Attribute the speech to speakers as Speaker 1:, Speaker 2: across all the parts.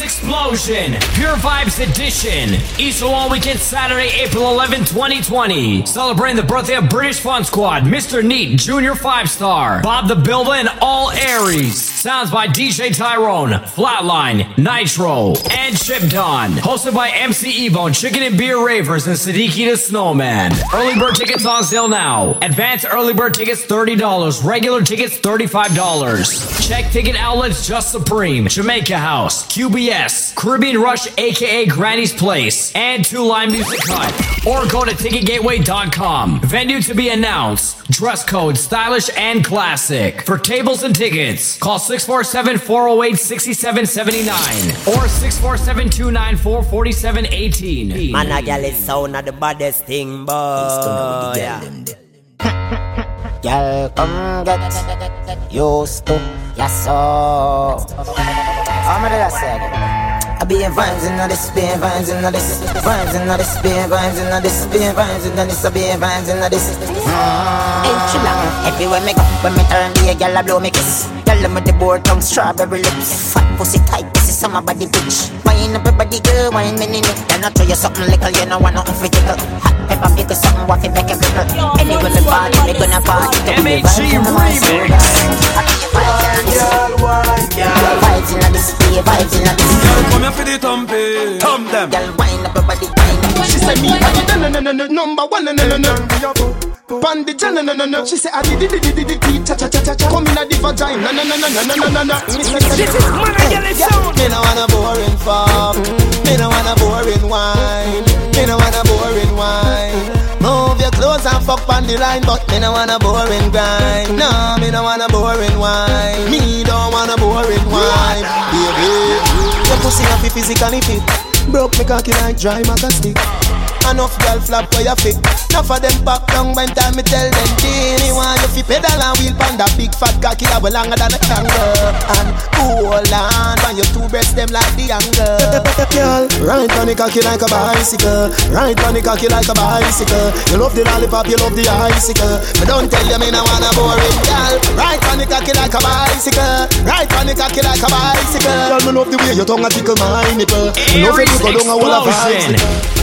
Speaker 1: Explosion, Pure Vibes Edition. Easter Long Weekend, Saturday, April 11, 2020. Celebrating the birthday of British Fun Squad, Mr. Neat, Junior 5 Star, Bob the Builder, and all Aries. Sounds by DJ Tyrone, Flatline, Nitro, and Chip Don. Hosted by MC Evo, Chicken and Beer Ravers, and Siddiqui the Snowman. Early bird tickets on sale now. Advance early bird tickets $30. Regular tickets $35. Check ticket outlets Just Supreme, Jamaica House, QBS, Caribbean Rush aka Granny's Place, and Two Line Music Hut. Or go to ticketgateway.com. Venue to be announced. Dress code stylish and classic. For tables and tickets, call 647 408 6779 or 647 294 4718.
Speaker 2: Mon A Gallis sound of the baddest thing, boy. Yeah. Girl, come get used to your soul. Arm of that second. I be in vines and all this, be in vibes and all this, vines and all this, be in vibes and all this, be in vibes and all this, I be in vibes and all this. Mm. Hey, chill out. Everywhere me go, when me turn, be a gal, I blow me kiss. Girl with the board tongue, strawberry lips, fat pussy tight, this is some body bitch. Wine up your body, girl, wine me in it. Then I throw you something little, you know want nothing for tickle. Hot pepper, pickle something, waffy, make a pickle. Anyway me party, me gonna party.
Speaker 1: MHG remix.
Speaker 2: Girl, wine, girl, vibes in this, be vibes in this.
Speaker 3: Girl, come here for the thumping. Thump them.
Speaker 2: Girl, wine up your body, wine up.
Speaker 4: She said me I did no no no no number one no no no no. Pan the no no no no. She said I did did did did did cha cha cha cha cha. Come in a the vagina no no no no no no no no. This
Speaker 5: is man I get it sound.
Speaker 4: Me no want a boring fuck. Me no want a boring wine. Me no want a boring wine. Move your clothes and fuck on the line, but me no want a boring grind. No, me no want a boring wine. Me don't want a boring wine, baby. Your pussy happy physically fit. Broke me cocky like dry stick. Enough girl flap where you fit. Enough of them back down when time me tell them Teeny want you fi pedal and wheel pan that big fat cocky that well longer than a kangaroo And hold on when you two breasts them like the angle? Girl, ride on the cocky like a bicycle. Ride on the cocky like a bicycle. You love the lollipop, you love the icicle. But don't tell you me no wanna boring girl. Ride on the cocky like a bicycle. Ride on the cocky like a bicycle. Girl, me love the way your tongue a tickle my nipple. Me love you go down a wall of
Speaker 1: Explosion.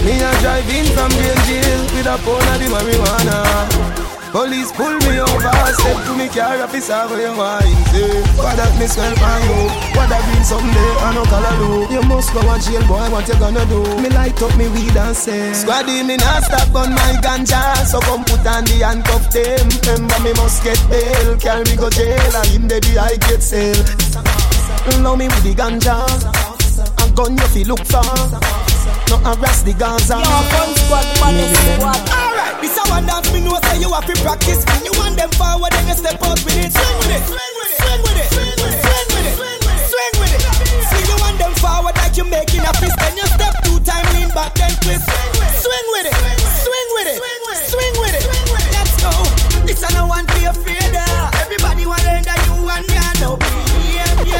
Speaker 4: Me a drive in from Green Jail with a pound of the marijuana. Police pull me over, step to me car, officer, where you wine, say What that me smell from you? What that been someday, I no color do You must go and jail, boy, what you gonna do? Me light up me weed and say Squaddy, me not stop on my ganja. So come put on the handcuff them. Remember me must get bail, carry me go jail. And him the I get sale. Love me with the ganja. A gun you feel look for No harass the Gaza
Speaker 5: Yo, fun squad, baddest squad.
Speaker 4: Alright, this a one dance me know say you have to practice. When you want them forward, then you step out with it. Swing with it, swing with it, swing with it, swing with it, swing with it, swing with it. See you want them forward like you making a fist, then you step two time lean back, then twist. Swing with it, swing with it, swing with it. Let's go. This a no one your afraid of. Everybody want learn that you and me no behavior.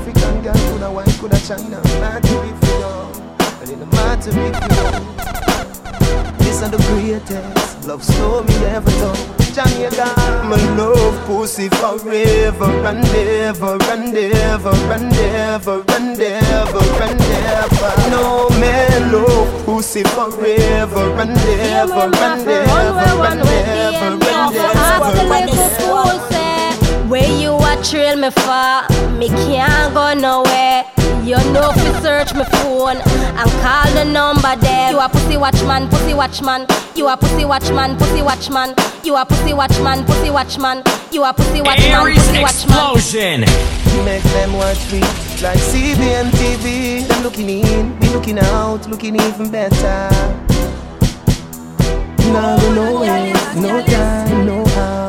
Speaker 4: African girl coulda coulda China. To be for you. And it mad to be for you. This are the greatest love story ever told. Jamaica, my love pussy forever and ever and ever and ever and ever and ever. No man love pussy forever and ever and ever and ever and ever and ever.
Speaker 6: Where you a trail me for? Me can't go nowhere. You know fi search my phone and call the number there. You a pussy watchman, pussy watchman. You a pussy watchman, pussy watchman. You a pussy watchman, pussy watchman. You a pussy watchman,
Speaker 1: Aries
Speaker 6: pussy watchman.
Speaker 1: Explosion.
Speaker 4: Make them watch me like CVM TV. Them looking in, be looking out, looking even better. Now go nowhere, no time, no how.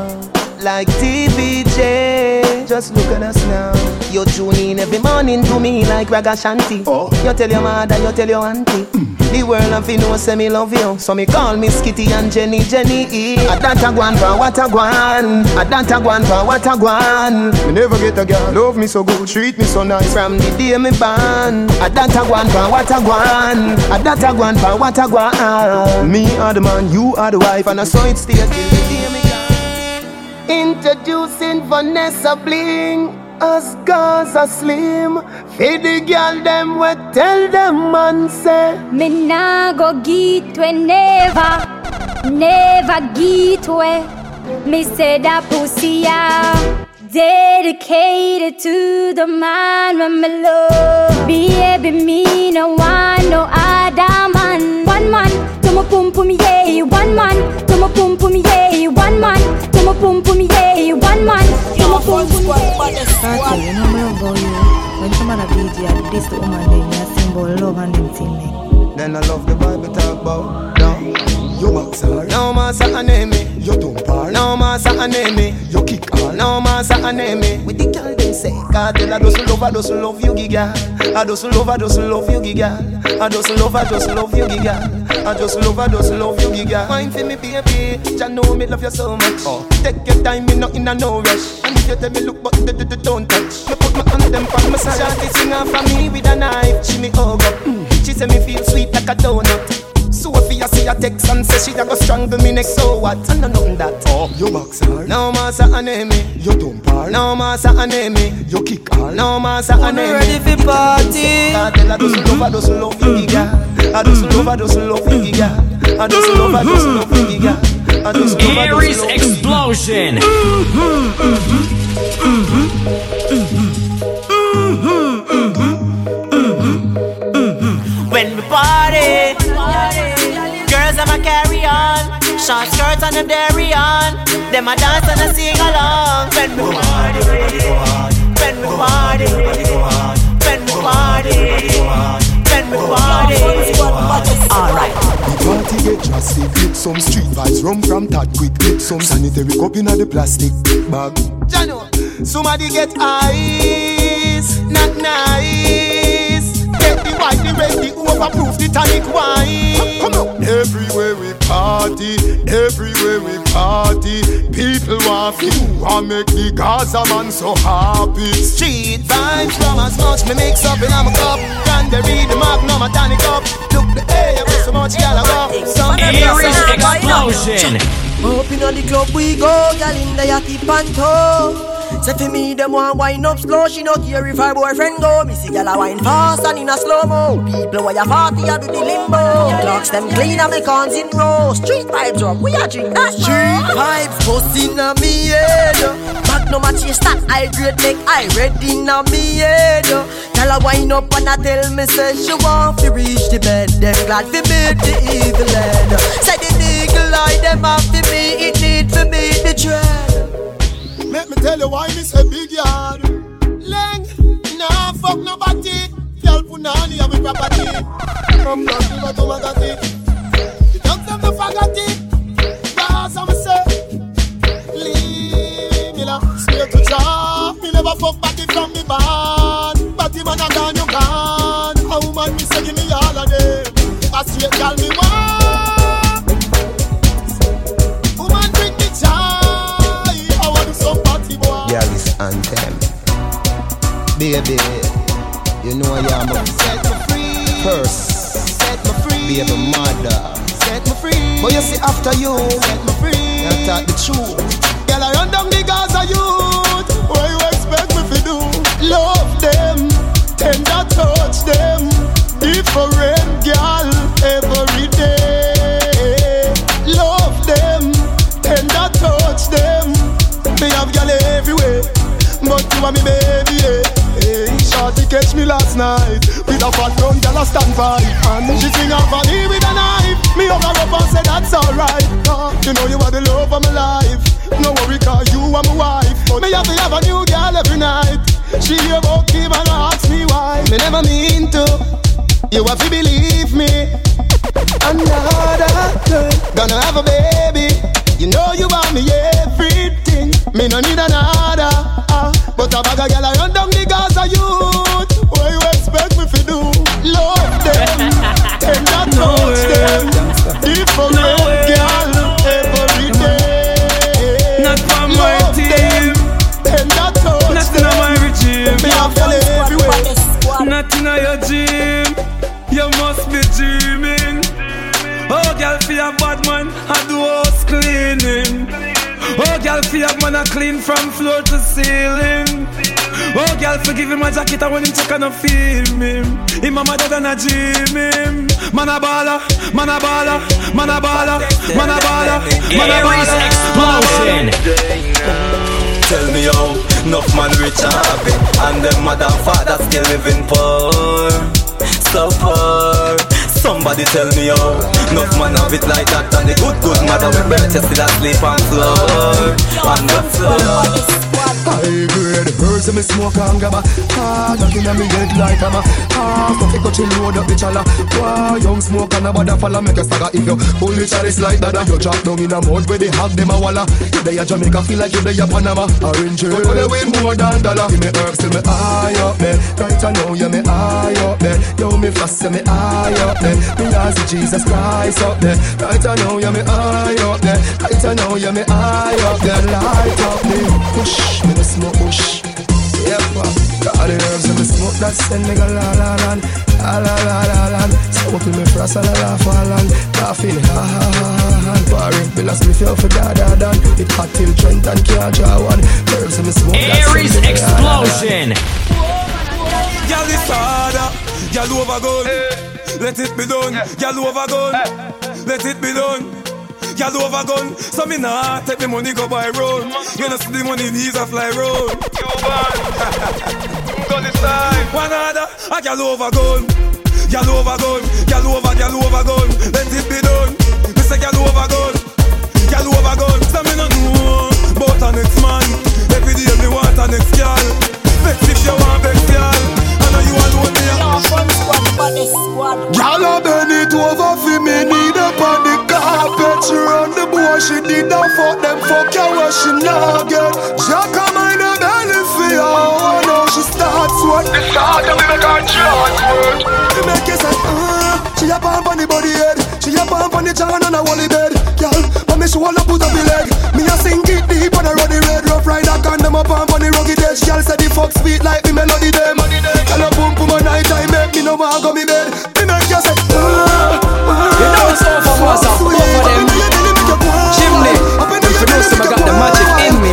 Speaker 4: Like TVJ, just look at us now. You tune in every morning to me like Ragashanti. Oh. You tell your mother, you tell your auntie. Mm. The world of you know say me love you. So me call me Skitty and Jenny Jenny. A data guan for what a guan. A data guan for what a guan. Me never get a girl love me so good, treat me so nice. From the day me born. A data guan for what a guan. A data guan for what a guan. Me are the man, you are the wife, and I saw it stay till the day me Introducing Vanessa Bling as Gaza Slim. Feed the girl them we tell them man say.
Speaker 7: Me nah go get we never, never get we. Me say that pussy. Dedicated to the man when me love. Baby, me no one no other man. One man to my pum pum yeah. One man to my pum pum yeah. One man to my pum pum yeah. One man to my pum pum yeah.
Speaker 8: Tati, you know me love about you. When somebody beat you, this the woman then you sing about love and them thing
Speaker 4: Then I love the Bible talk about no. You boxer. No massa enemy. You don't par. No massa enemy. You kick all. No massa enemy. With the girl they say. God tell I doesn't love, I doesn't love you, giga. Ah, I doesn't love, I doesn't love you, giga. Ah, I doesn't love, I doesn't love you, giga. Ah, I just love, I doesn't love you, giga. Mind for me, baby. Jah know me love you so much. Oh. Take your time, me not in a no rush. And if you tell me look, but d- d- d- don't touch. Me put my hand them on my side. Shawty sing off for me with a knife. She me hug up. Mm. She say me feel sweet like a donut. Sophia see a text and say she a go strangle me next. So what? I know nothing that. Oh, you boxer. No massa enemy. You don't par. No massa enemy. You kick all. No massa enemy.
Speaker 9: ready for party.
Speaker 4: I tell her doesn't love, I doesn't love you, giga. I doesn't love, I doesn't love you, giga. I doesn't love, I doesn't love you, giga. I doesn't love, I
Speaker 1: Aries
Speaker 4: doesn't love you.
Speaker 1: explosion.
Speaker 9: When them a carry on. Short skirts and them dairy on. Them a dance and a sing along. When we party, when we party, when we party, when we party. Alright.
Speaker 10: The party get drastic With some street vibes Rum from that quick With some sanitary cup in the plastic bag
Speaker 4: Jano, somebody get ice, not nice. Get the white, the red, the overproof, the tonic wine.
Speaker 10: Come on. Everywhere we party, everywhere we party, people want you and make the Gaza man so happy.
Speaker 4: Street vibes from as much me mix up in a cup. Cranberry, the magnum, a tonic up. Look the air, with so much gal up. Some
Speaker 1: Aries explosion.
Speaker 9: Up inna the club we go, gal in the yachty panto. Say for me, them want wine up slow. She no care if her boyfriend go. Me see gal a wine fast and in a slow mo. People where you party a do the limbo. Clocks them clean and me cons in row. Street vibes up, we a drink that Street vibes bust inna me head. Magnum a chase that I grade make I red inna me head. Gal a wine up and a tell me say she want to reach the bed. Them glad fi meet the eagle head. Say the eagle eye them have fi me, it need fi me the dread.
Speaker 10: Tell you why me say big yard.
Speaker 4: Leng, nah fuck nobody. Girl punani have a property. From nothing but to magati. The dogs them no fagati. Cause I'm say, leave me la. Straight to job. Me never fuck body from me band. Body man a gone you gone. A woman me say give me all of them. A straight girl me want.
Speaker 2: Anthem. Baby, you know I am a
Speaker 4: Set me free.
Speaker 2: first.
Speaker 4: Set me free.
Speaker 2: Baby mother.
Speaker 4: Set me free.
Speaker 2: But you see after you,
Speaker 4: set me free.
Speaker 2: you talk the truth.
Speaker 4: Girl, I run down the Gaza youth. What you expect me to do? Love them, tender touch them. Different girl every day. Love them, tender touch them. Me have girl everywhere, are me baby. Yeah. Hey, Shorty catch me last night with a fat brown girl a stand by, and she sing for me with a knife. Me her up and say that's alright. Uh, you know you are the love of my life. No worry, cause you are my wife. But me have to have a new girl every night. She hear about him and ask me why. Me never mean to. You have to believe me. Another girl gonna have a baby. You know you want me everything. Me no need another. Uh, but
Speaker 11: But a bag of gyal a run down the Gaza youth. What you expect me to do? Love them, tender touch them. Different gyal every day.
Speaker 3: Not from my team.
Speaker 11: them, tender touch
Speaker 3: Nothing on my regime.
Speaker 11: Me have gyal everywhere.
Speaker 3: Nothing on your gym. Girl, for your man, I clean from floor to ceiling. Oh, girl, forgive him my jacket, and when him check, I no feel him. Him a mother and a dream him. Man a baller, man a baller, man a baller, man a baller, man a
Speaker 1: Aries
Speaker 3: baller.
Speaker 1: explosion.
Speaker 12: Tell me how enough man rich and happy And them mother and father still living poor So poor Somebody tell me how Enough man have it like that And the good good mother with birth You still asleep on floor. On the floor.
Speaker 11: High grade me smoke and gabba. Ah, knocking on me head like hammer. Ah, stuff it got you load up the chala. Wah, young smoke and a bada falla make a stagger If you pull the chalice like that You drop down in a mud where they hug them a walla. You dey a Jamaica feel like you dey a Panama. Orange But they win more than dollar. Give me herbs till me high up there. Right now you me high up there. Yo me fast me high up there Me ask Jesus Christ up there. Right now you me high up there. Right now you me high up there. Light up me. Push me the smoke push Yeah, uh, fuck Got the herbs and the smoke that send me go la la la La la la la la Smoking me frost la la fall and Laughing ha ha ha ha ha. Barring Billas me feel for da da da. It hot till Trent and can't draw one Herbs and the smoke that
Speaker 1: Aries
Speaker 11: send me go la la la
Speaker 1: explosion.
Speaker 3: Girl, it's harder. Girl, over gun. Let it be done. Girl, over gun. Let it be done. Girl, over gun. So me nah take the money go buy road. You know see the money needs a fly road. You bad. Gun time. One other. A girl over gun. Girl over gun. Girl over. Girl over gun. Let it be done. Me say girl over gun. Girl over gun. So me no know about a next man. Every day me want a next girl. Vex if you want vex girl. I know you alone me.
Speaker 11: Y'all a bend it over for me Need up on the carpet She run the boy She did not fuck them. Fuck you what she not get? Jack a mind a belly for you I know she starts what? The start of me make her chant word Me make you say uh, She a pump on the body head. She a pump on the john on a wally bed. Girl, but me she wanna put up the leg. Me a sing it deep on a ruddy red. Rough rider can them a pump on the rugged edge Girl say the fuck sweet like me melody them Girl a boom boom a night time make me no want go me bed Me make you say uh, uh,
Speaker 13: You know it's all for us, I'm for them.
Speaker 11: Up in your belly make you go on.
Speaker 13: Chimney,
Speaker 11: Up in
Speaker 13: if
Speaker 11: your
Speaker 13: you know
Speaker 11: belly
Speaker 13: some, I got the magic in me.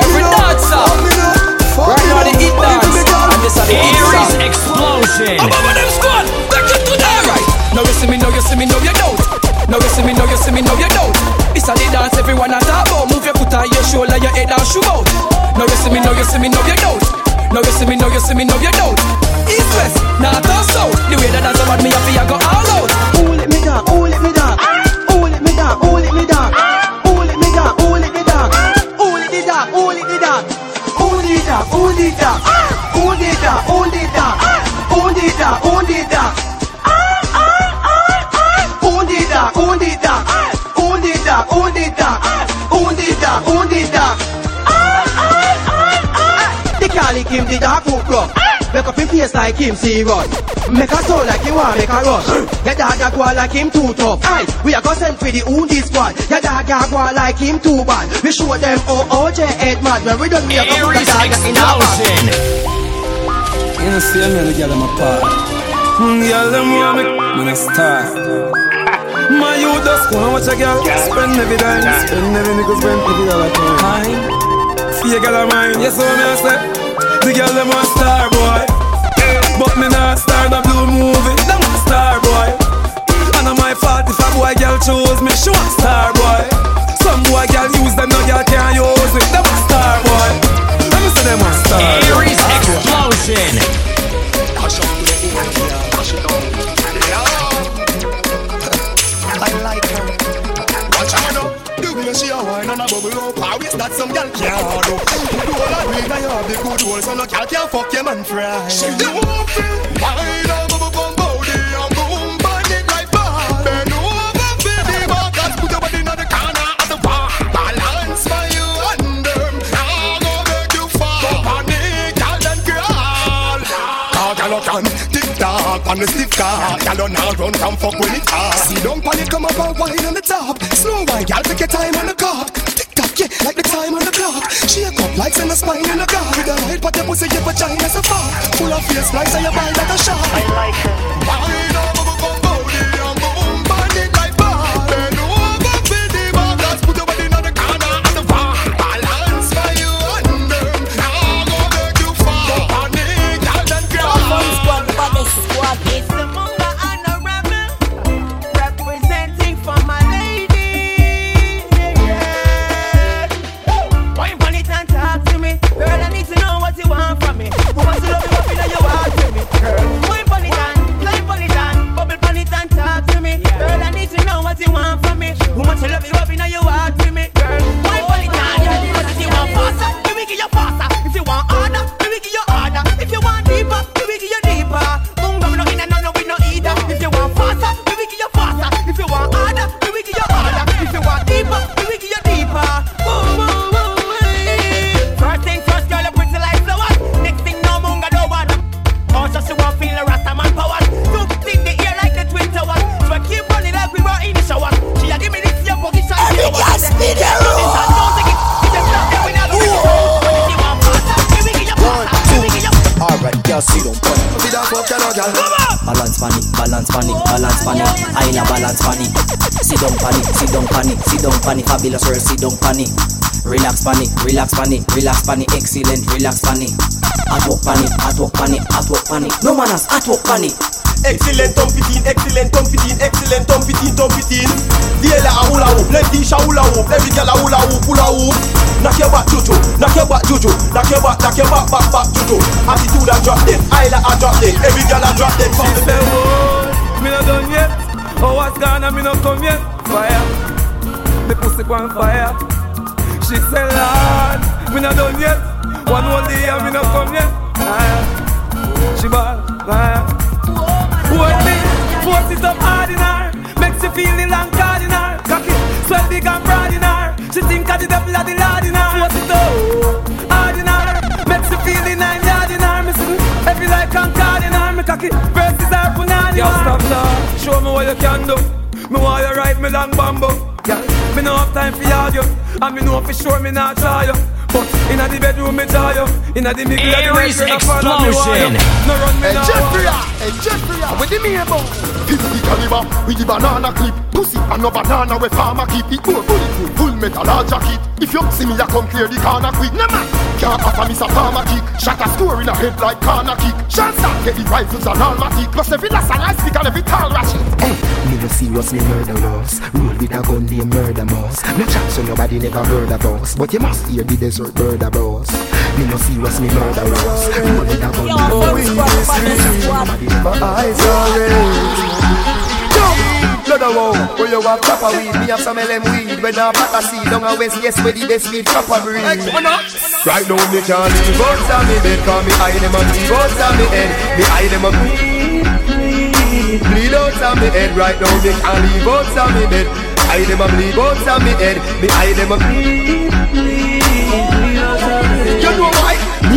Speaker 13: Every
Speaker 11: it up,
Speaker 13: dancer.
Speaker 11: fuck it up, fuck
Speaker 13: Right now
Speaker 11: up.
Speaker 13: the heat
Speaker 11: Fuck it
Speaker 13: dance. And this are the
Speaker 1: Aries explosion.
Speaker 13: I'm over them squad. Take it to the right. Now you see me, now you see me, now you don't. Now you see me, now you see me, now you don't. This are the dance everyone a talk about. Move your foot on your shoulder, your head and shoe out. See me, now you see me, now you don't. Now you see me, now you see me, now you don't. East west, north or south. The way that dance about me, I feel I go all out.
Speaker 9: Who let me down? Who let me down? Who let me down? Who let me down? Who let me down? Who let me down? Who let me down? Who let me down? Who? Who let down? Who let down? Who let down? The dark hook club. Make up him face like him see run. Make a sound like you want make a rush. Your dog a go like him too tough. Aye, we are gonna send for the Undi squad. Your dog a go like him too bad. We show them oh, oh OJ head mad. When we done we are gonna put the
Speaker 1: Aries
Speaker 9: dog in our bag.
Speaker 1: explosion.
Speaker 3: You know, see me and the girl them apart. Girl them want me, man a star. My you just go and watch a girl spend every dime, spend every nickel, spend every dollar time. See a girl of mine, yes, what me I say. The girl them want star boy, but me not star the blue movie. Them want star boy, and I'm my fault if a boy girl choose me. She want star boy. Some boy girl use them, no girl can't use it. Them want star boy. Let me say them want star.
Speaker 1: Aries explosion.
Speaker 11: I like her. Watch her now. The way she a wine and a bubble up, I wish that some girl can't so no girl can fuck your man fry. She love it. I love bubble bum body and boom bang it like ball. Bend over, baby, walk and put your body in the corner of the bar. Balance my you under. Now go make you fall.
Speaker 10: Go panic, girl and crawl. Talk a lot and tick tock on the stiff car. Girl on all run come fuck with it hard. See don't panic, come up and wine on the top. Slow wine, girl, take your time on the clock. Tick tock, yeah, like the time on the clock. Up like in the spine in the car. With the right, but the pussy, your vagina's a fuck. Full of face, nice, and your body like a shark. I like it. Wine over,
Speaker 14: down panic, sit down panic, sit down panic Fabulous girl, sit down panic Relax panic, relax panic, relax panic Excellent, relax panic At work panic, at work panic, at work panic No manners, at work panic
Speaker 15: Excellent tompitin, excellent tompitin, excellent tompitin, tompitin. Viela a hula hoop, Lentisha hula hoop, every girl a ah, hula hoop, hula hoop. Knock your back, juju, knock your back, juju, knock your back, knock your back, back, back, juju. Attitude a drop dead, Isla a drop dead, every girl a drop dead. From the
Speaker 3: Say, oh, me not done yet. Oh, what's gone and me not come yet. Fire, the pussy on fire. She said, Lord, me not done yet. One more day and me not come yet. Fire. She ball, fire. Hold me, force it up hard in her. Makes you feel the long card in her. Cocky, swell big and broad in her. She think of the devil of the Lord in her. Force it up hard in her. Makes you feel the nine yard in her. Missing every like and card in her. Me cocky, verses are punani. Yo, stop that. Show me what you can do. Me want you ride me long bamboo. Yeah, me no have time for argue. And me know for sure me not try you. But inna the bedroom me try you. Inna the middle of the
Speaker 1: Aries
Speaker 3: night, me no follow me wire
Speaker 1: explosion.
Speaker 3: No run me now.
Speaker 10: Jeffrey, hey, Jeffrey, with the neighbor. 50 caliber, with the banana clip. Pussy and no banana we farmer keep it more bulletproof. Full metal all jacket. If you see me, I come clear the corner quick. No man, can't offer me some farmer kick. Shot a score in a head like corner kick. Chance start get the rifles and all matic. Plus every last and I stick and every tall ratchet.
Speaker 16: Hey, me no seriously murderers Roll with a gun, they murder mouse No chat so nobody never heard of us But you must hear the desert bird of us Me no seriously murderers Roll with a gun,
Speaker 5: Yo,
Speaker 16: they
Speaker 5: fun squad.
Speaker 16: My eyes are red Blood a wow, where you have chopper weed. Me have some LM weed. When I back a seed Down a west, yes, where the best weed chopper breed Right now me can't leave out of me bed Cause me eye them a bleed. Out of me head. Me eye them a bleed, bleed, bleed out of me head. Right now me can't leave out of me bed. Eye them a bleed out of me head. Me eye them a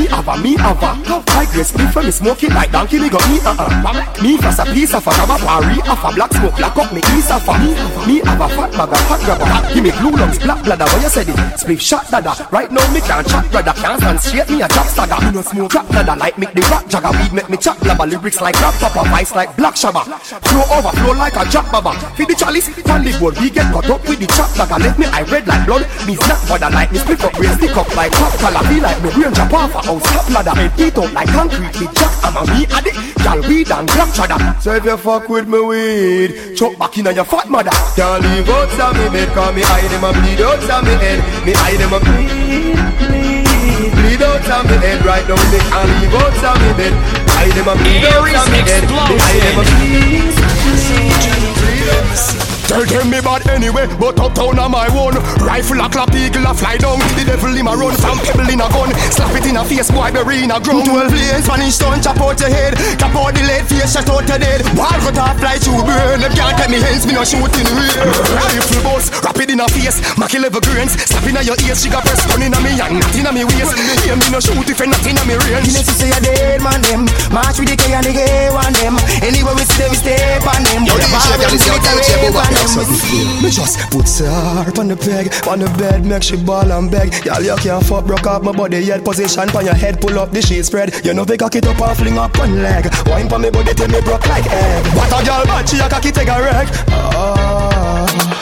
Speaker 16: Me
Speaker 10: a, me have a High grade spliff when me smoke it like donkey Me got uh, uh, me uh-uh Me fast a piece of a a parry Off a black smoke Black up me east of a Me have a, me fat bag of hot grabber Give me blue lungs Black bladder Why you said it? Spliff shot dada. Right now me can't chat brother. Can't stand straight Me a drop stagger. Me no smoke crap dada Like make the rock jagger. Weed make me chop blabber Lyrics like rap papa Vice like black shabba. Flow overflow like a jack baba. Feed the chalice Pan the board We get cut up with the chop dagger. Let me eye red like blood Me snap bother like me split up. Brain stick up like pop collar Feel like me brain jump off a house top ladder. Head eat up like concrete. Me jack I'm a me addict. Y'all weed and grab cheddar. So if you fuck with me weed. Chuck back in on your fat mother.
Speaker 16: Can't leave out of me bed Cause me eye them a bleed out of me head. Me eye them a bleed, bleed, bleed out of me head. Right now me can't leave out of me bed. Eye them a bleed out of me head. Me eye them a bleed, bleed, bleed out Tell them me bad anyway, but uptown on my own. Rifle a clap, eagle a fly down. The devil him a run from pebble in a gun. Slap it in a face, boy, bury in a ground. Twelve lanes, Spanish stone, chop out your head. Cap out the lead, face shut out your dead. Wall cut off, fly through burn. Them can't take me hands, me no shooting real. Rifle boss, rapid in a face. Mackie level grains, slap in a your ears. She got press gun in a me and not in a me waist. Hear me no shoot if you're not in a me range.
Speaker 17: Know, say a dead man them. March with the K and the gay one them. Anywhere we see them, we step on them.
Speaker 16: Yo,
Speaker 17: The bar, we
Speaker 16: is
Speaker 17: see
Speaker 16: your
Speaker 17: the
Speaker 16: DJ,
Speaker 17: rave
Speaker 16: Bubba,
Speaker 17: on them.
Speaker 16: Something. Me just put her on the peg, on the bed, make she ball and beg. Y'all, you can't fuck, broke up my body yet. Position on your head, pull up the sheet spread. You know, they cock it up and fling up one leg. Wine for me body till me broke like egg. But a girl, but she a cocky take a wreck. Ah.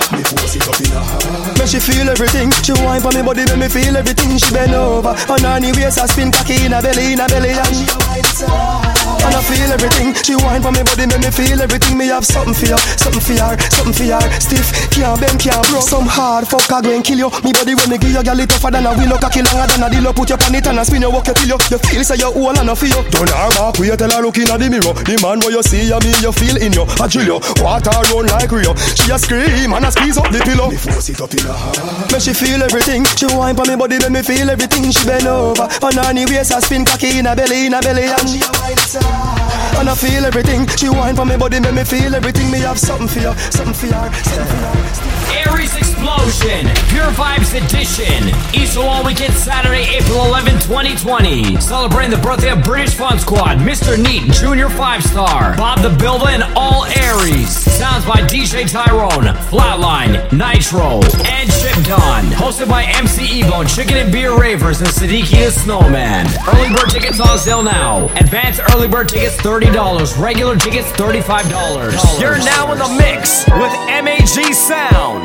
Speaker 16: Make she feel everything. She wine for me body, make me feel everything. She bend over, on her waist, I spin cocky in her belly, in her belly, and she a wine and I feel everything. She whine for me body, make me feel everything. Me have something for you, something for her, something for her. Stiff, can't bend, can't broke. Some hard fuck a and kill you. Me body when me give you, girl, it tougher than a willow. Cocky longer than a dillo. Put your pan it and a spin you, walk you till you. You feel say you all and a feel you. Her back, we tell her look in the mirror. The man where you see you, me you feel in you. I drill you, water run like Rio. She a scream and I squeeze up the pillow. Me force it up in her heart. Make she feel everything. She whine for me body, make me feel everything. She bend over, on her knee waist, I spin cocky in her belly, in her belly, and she a and I feel everything. She wine for me body, make me feel everything. Me have something for you, something for you, something for you.
Speaker 1: Aries Explosion, Pure Vibes Edition. East All Weekend Saturday, April 11, 2020. Celebrating the birthday of British Fun Squad, Mr. Neat, Junior 5 Star, Bob the Builder, and all Aries. Sounds by DJ Tyrone, Flatline, Nitro, and Chip Don. Hosted by MC Evo, Chicken and Beer Ravers, and Siddiqui the Snowman. Early bird tickets on sale now. Advanced early bird tickets $30. Regular tickets $35.
Speaker 18: You're now in the mix with MAG Sound.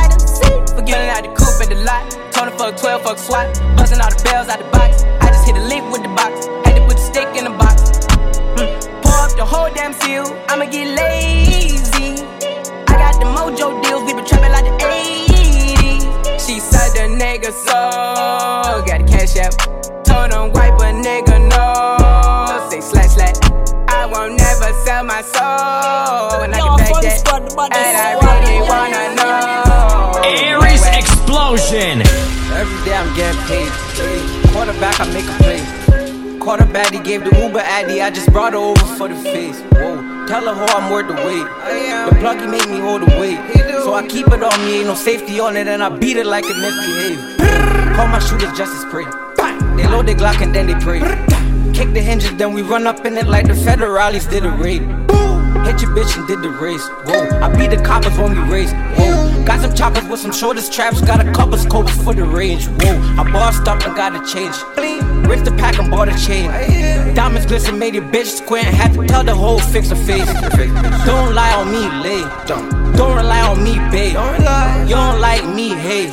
Speaker 19: light up the city. Forgetting out the coupe at the lot. Told him fuck 12, fuck SWAT. Busting all the bells out the box. I just hit a lick with the box. Had to put the stick in the box. Mm. Pour up the whole damn seal. I'ma get lazy. I got the mojo deals. We been trapping like the 80s. She said the nigga so. Got the cash out. Told him wipe a nigga no. Say slash slash. I won't never sell my soul. And I can back that. And I Every day I'm getting paid. Quarterback, I make a play. Quarterback, he gave the Uber Addy. I just brought her over for the face. Whoa, tell her how I'm worth the wait. The plug, he make me hold the weight. So I keep it on me, ain't no safety on it, and I beat it like a misbehave. Call my shooters just as. They load their Glock and then they pray. Kick the hinges, then we run up in it like the federales did a raid. Hit your bitch and did the race. Whoa, I beat the coppers when we race. Whoa, got some choppers with some shorter straps. Got a couple scopes for the range. Whoa, I bossed up and got a change. Ripped the pack and bought a chain. Diamonds glisten, made your bitch and had to tell the whole fix her face. Don't lie on me, lay. Don't rely on me, babe. You don't like me, hey.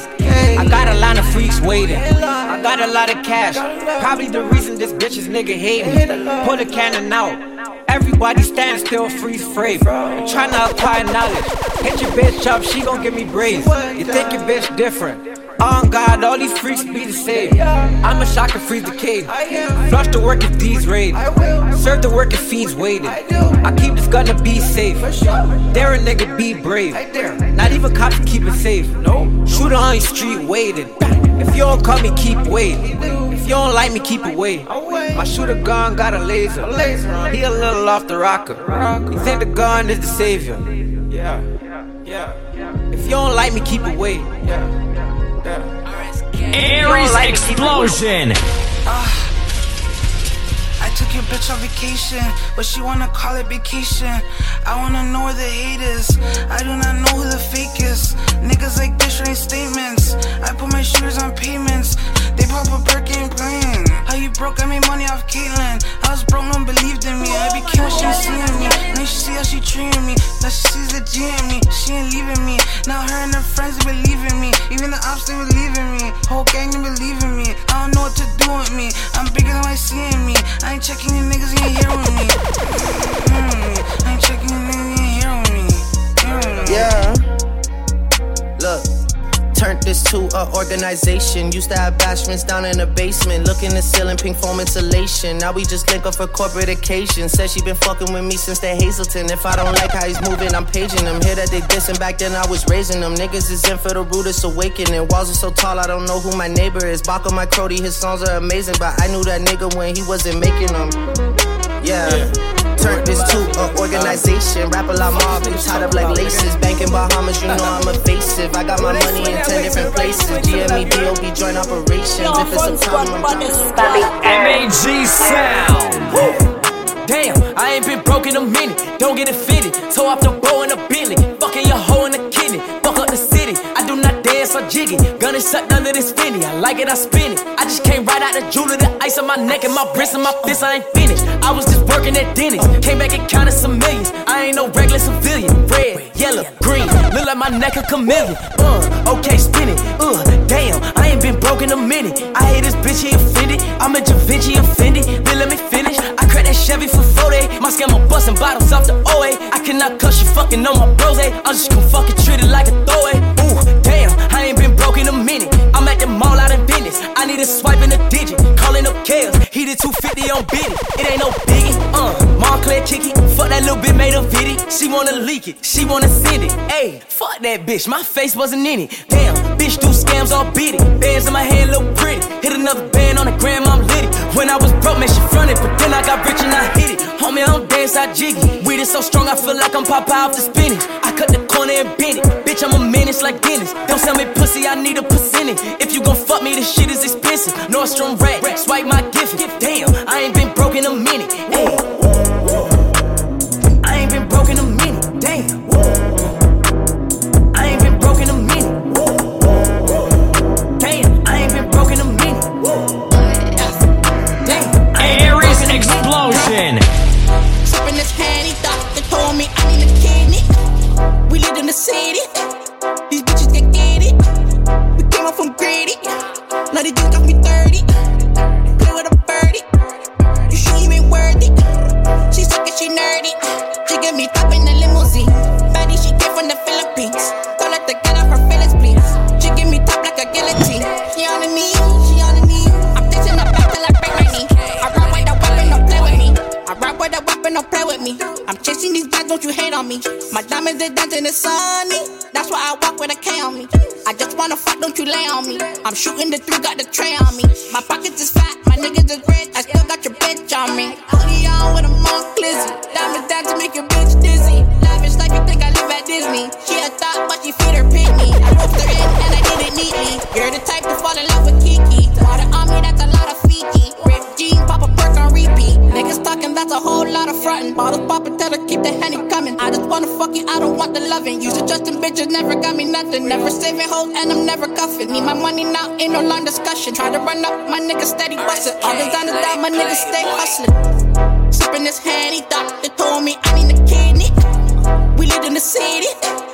Speaker 19: I got a lot of freaks waiting. I got a lot of cash. Probably the reason this bitch's nigga hate me. Put a cannon out. Everybody stand still, freeze frame. I'm trying to apply knowledge. Hit your bitch up, she gon' give me braids. You think your bitch different? On God, all these freaks be the same. I'ma shock and freeze the cave. Flush the work if these raid. Serve the work if fiends waiting. I keep this gun to be safe. Dare a nigga be brave. Not even cops keep it safe. No, shooter on your street waiting. If you don't call me, keep waiting. If you don't like me, keep away. My shooter gun got a laser. He a little off the rocker. He think the gun is the savior.
Speaker 13: Yeah, yeah. If you don't like me, keep away. Yeah, yeah.
Speaker 1: Aries Explosion.
Speaker 20: Ah. Took your bitch on vacation, but she wanna call it vacation. I wanna know where the hate is. I do not know who the fake is. Niggas like this ain't statements. I put my shooters on payments. They pop a perk ain't playing. How you broke? I made money off Caitlyn. I was broke, no one believed in me. I became what seeing me. Now she see how she treating me. Now she sees the G in me. She ain't leaving me. Now her and her friends they believe in me. Even the ops they believe in me. Whole gang they believe in me. I don't know what to do with me. I'm bigger than I see in me. I ain't checking you niggas, me. Mm, I ain't checking you niggas, ain't here with me.
Speaker 21: Yeah. Look. Turned this to a organization. Used to have bashments down in the basement. Looking the ceiling, pink foam insulation. Now we just link up for corporate occasions. Said she been fucking with me since the Hazelton. If I don't like how he's moving, I'm paging him. Hear that they dissing back then, I was raising them. Niggas is in for the rudest awakening. Walls are so tall, I don't know who my neighbor is. Baka my Crody, his songs are amazing. But I knew that nigga when he wasn't making them. Yeah. Turned this to an organization. Rap a lot more, be tied up like laces. Bank in Bahamas, you know I'm evasive. I got my money in 10 different places. GME, DOB, joint operations. If it's a problem, I'm
Speaker 1: MAG Sound.
Speaker 13: Damn, I ain't been broke in a minute. Don't get it fitted. Toe off the bow in a Bentley. Or jiggy. Gun is sucked under this finny. I like it, I spin it. I just came right out the jewelry, the ice on my neck and my wrist and my fist. I ain't finished. I was just working at Denny's. Came back and counted some millions. I ain't no regular civilian. Red, yellow, green. Look like my neck a chameleon. Uh, okay, spin it. Uh, damn, I ain't been broke in a minute. I hate this bitch, he offended. I'm a Da Vinci offended. Then let me finish. I cracked that Chevy for 40. My scammer busting bottles off the OA. I cannot cuss you fucking on my bros. eh? I'm just gonna fucking treat it like a throwaway. I a digit. Calling up Kales. He did 250 on biddy. It ain't no biggie. Uh, Montclair kicky. Fuck that little bit made a video. She wanna leak it. She wanna send it. Ayy, fuck that bitch. My face wasn't in it. Damn, bitch do scams all it. Bands in my hand look pretty. Hit another band on the gram, I'm lit it. When I was broke, man, she fronted. But then I got rich and I hit it. Homie, I don't dance, I jiggy. Weed is so strong, I feel like I'm Popeye off the spinach. I cut the corner and bend it. Bitch, I'm a menace like Dennis. Don't sell me pussy, I need a percentage. If you gon' fuck me, this shit is expensive. Nordstrom rack, swipe my gift. Damn, I ain't been broke in a minute. Ayy. I ain't been broke in a minute. Damn. I ain't been broke in a minute. Damn, I ain't been broke in a minute. Damn.
Speaker 1: Aries Explosion.
Speaker 22: Sipping this handy, doctor told me I need a kidney. We live in the city. My diamonds, they dancing, the sunny. That's why I walk with a K on me. I just wanna fuck, don't you lay on me. I'm shooting the three, got the tray on me. My pockets is fat, my niggas is rich. I still got your bitch on me. Hoodie on with a monk glizzy. Diamonds down to make your bitch dizzy. Lavish like you think I live at Disney. She a thought, but she feed her that's a whole lot of frontin'. Bottles poppin', tell her keep the honey coming. I just wanna fuck you, I don't want the loving. Used to trust them bitches, never got me nothing. Never saving hoes, and I'm never cuffing. Need my money now, ain't no long discussion. Try to run up, my niggas steady bustin'. All designers down, my niggas stay hustlin'. Sippin' this handy, doctor told me I need a kidney. We live in the city.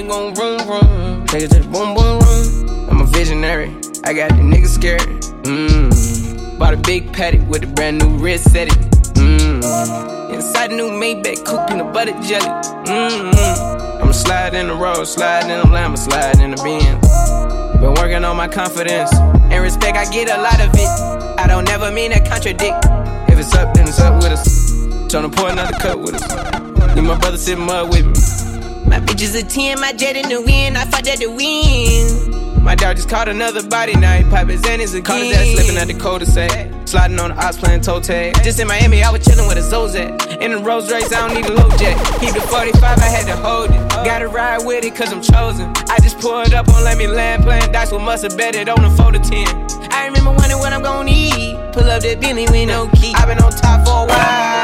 Speaker 13: Fast car make go vroom vroom. Take it to the boom boom room. I'm a visionary. I got the niggas scared. Mmm. Bought a big paddock with a brand new wrist set it. Mmm. Inside a new Maybach coupe peanut butter jelly. Mmm.
Speaker 19: I'ma slide in the road, slide in the lamb, slide in the Benz. Been working on my confidence. And respect, I get a lot of it. I don't never mean to contradict. If it's up, then it's up with us. Tryna pour another cup with us. Need my brother sitting mud with me.
Speaker 13: My bitch is a 10, my jet in the wind, I fought at the wind.
Speaker 19: My dog just caught another body, now he pop his Xannies again. Caught his ass slipping at the cul-de-sac. Sliding on the ops playing toe tag. Just in Miami, I was chilling with a Zozat. In the Rolls Royce, I don't need a low jet. Keep the 45, I had to hold it. Gotta ride with it, cause I'm chosen. I just pulled up on Let Me Land, playing dice with must have bet on the 4 to 10.
Speaker 13: I remember wondering what I'm gonna eat. Pull up that Bentley with no key.
Speaker 19: i been on top for a while.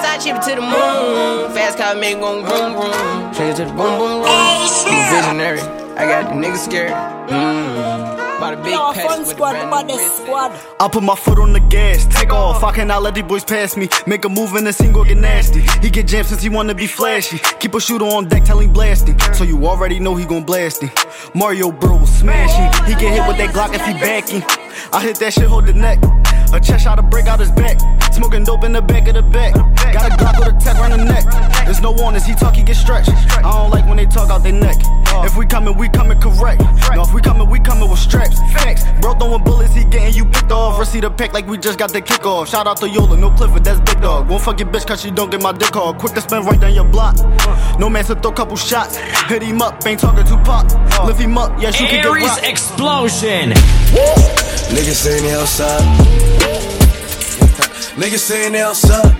Speaker 13: Next I chip it to the moon. Fast car make gon' vroom vroom.
Speaker 19: Change to the boom boom room. I'm a visionary. I got the niggas scared. Mm. Bought a big
Speaker 5: Yo, fun squad,
Speaker 19: a
Speaker 5: about
Speaker 19: brand
Speaker 5: squad.
Speaker 23: I put my foot on the gas, take off. I cannot let these boys pass me. Make a move and the single get nasty. He get jammed since he wanna be flashy. Keep a shooter on deck, tell him blasting. So you already know he gon' blast him. Mario bro, smashing. He get hit with that Glock if he backing. I hit that shit, hold the neck. A chest shot to break out his back. Smoking dope in the back of the back. Got a Glock with a tap around the neck. There's no warnings, he talk, he get stretched. I don't like when they talk out their neck. If we coming, we coming correct. No, if we coming, we coming with straps. Facts. Bro throwing bullets, he getting you picked off. Receipt a pack like we just got the kickoff. Shout out to Yola, no Clifford, that's big dog. Won't fuck your bitch cause she don't get my dick off. Quick to spin right down your block. No man to throw couple shots. Hit him up, ain't talking too pop. Lift him up, yes, you can get
Speaker 1: Aries
Speaker 23: rocked.
Speaker 1: Explosion.
Speaker 11: Niggas saying they outside. Niggas saying they outside.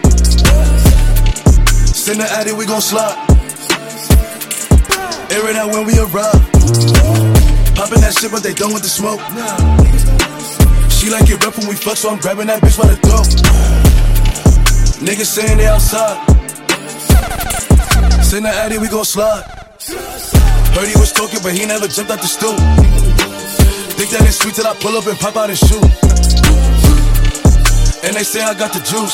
Speaker 11: Send the addy, we gon' slide. Air it out when we arrive. Poppin' that shit, but they done with the smoke. She like it rough when we fuck, so I'm grabbing that bitch by the throat. Niggas saying they outside. Send the addy, we gon' slide. Heard he was talking, but he never jumped out the stool. Think that it's sweet till I pull up and pop out and shoot. And they say I got the juice.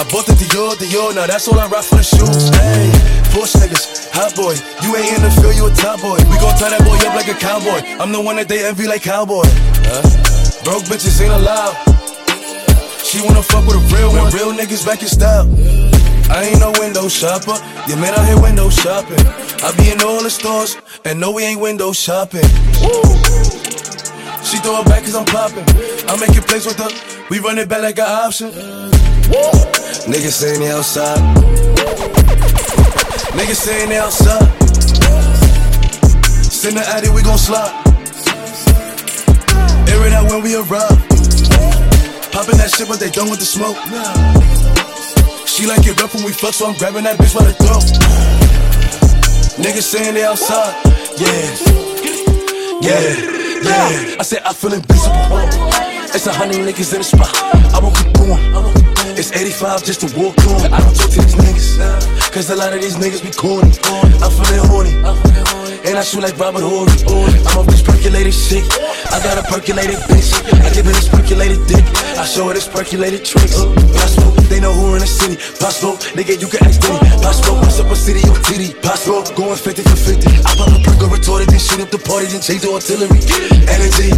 Speaker 11: I bought the Dior, Dior, now that's all I rock for the shoes. Hey, Porsche niggas, hot boy. You ain't in the field, you a top boy. We gon' tie that boy up like a cowboy. I'm the one that they envy like cowboy. Huh? Broke bitches ain't allowed. She wanna fuck with a real one. Real niggas back in style. I ain't no window shopper. You man out here window shopping. I be in all the stores, and no, we ain't window shopping. Woo. She throw it back cause I'm popping. I make it plays with her. We run it back like an option. Woo. Niggas saying they outside. Niggas saying they outside. Send the addy, we gon' slide. Air it out when we arrive. Popping that shit, but they done with the smoke. She like it rough when we fuck, so I'm grabbing that bitch by the throat. Niggas saying they outside. Yeah. Yeah. Yeah. I said I feel invincible. It's a hundred niggas in the spot. I won't keep going. It's 85 just to walk on. I don't talk to these niggas. Cause a lot of these niggas be corny. I'm feeling horny. And I shoot like Robert Horry. I'm this percolated shit. I got a percolated bitch. I give it this percolated dick. I show her this percolated tricks. Possible, they know who in the city. Possible, nigga, you can ask Diddy. Possible, what's up a city on TD. Possible, going 50 for 50. I pop a perk, retorted, then shoot up the party, then change the artillery. Energy.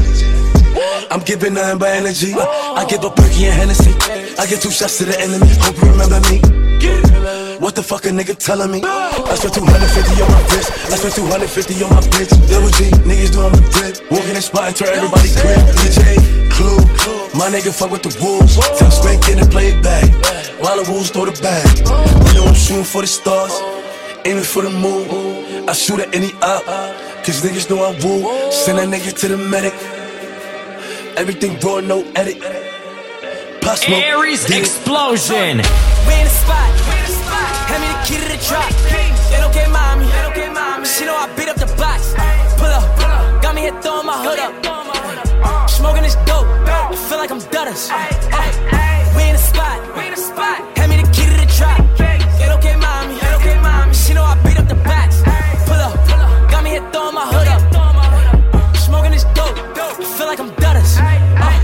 Speaker 11: I'm giving nothing but energy. I give a perky and Hennessy. I get two shots to the enemy. Hope you remember me. What the fuck a nigga telling me? I spent 250 on my wrist. I spent 250 on my bitch. Double G, niggas doing the drip. Walking in spot and turn everybody grip. DJ, Clue, my nigga fuck with the wolves. Tell Spank in and play it back. While the wolves throw the bag. You know I'm shooting for the stars, aiming for the moon. I shoot at any op, cause niggas know I woo. Send that nigga to the medic. Everything raw, no edit. Pop smoke,
Speaker 1: Aries. Explosion.
Speaker 13: We in the spot. Hand me the key to the drop. They don't get mommy. She know I beat up the box. Pull up. Got me here throwing my hood up. Smoking this dope. I feel like I'm Dutters. Uh, we in the spot. Hand me the key to the drop. They don't get mommy. She know I beat up the box. Pull up. Got me here throwing my hood up. Smoking this dope. I feel like I'm. Uh,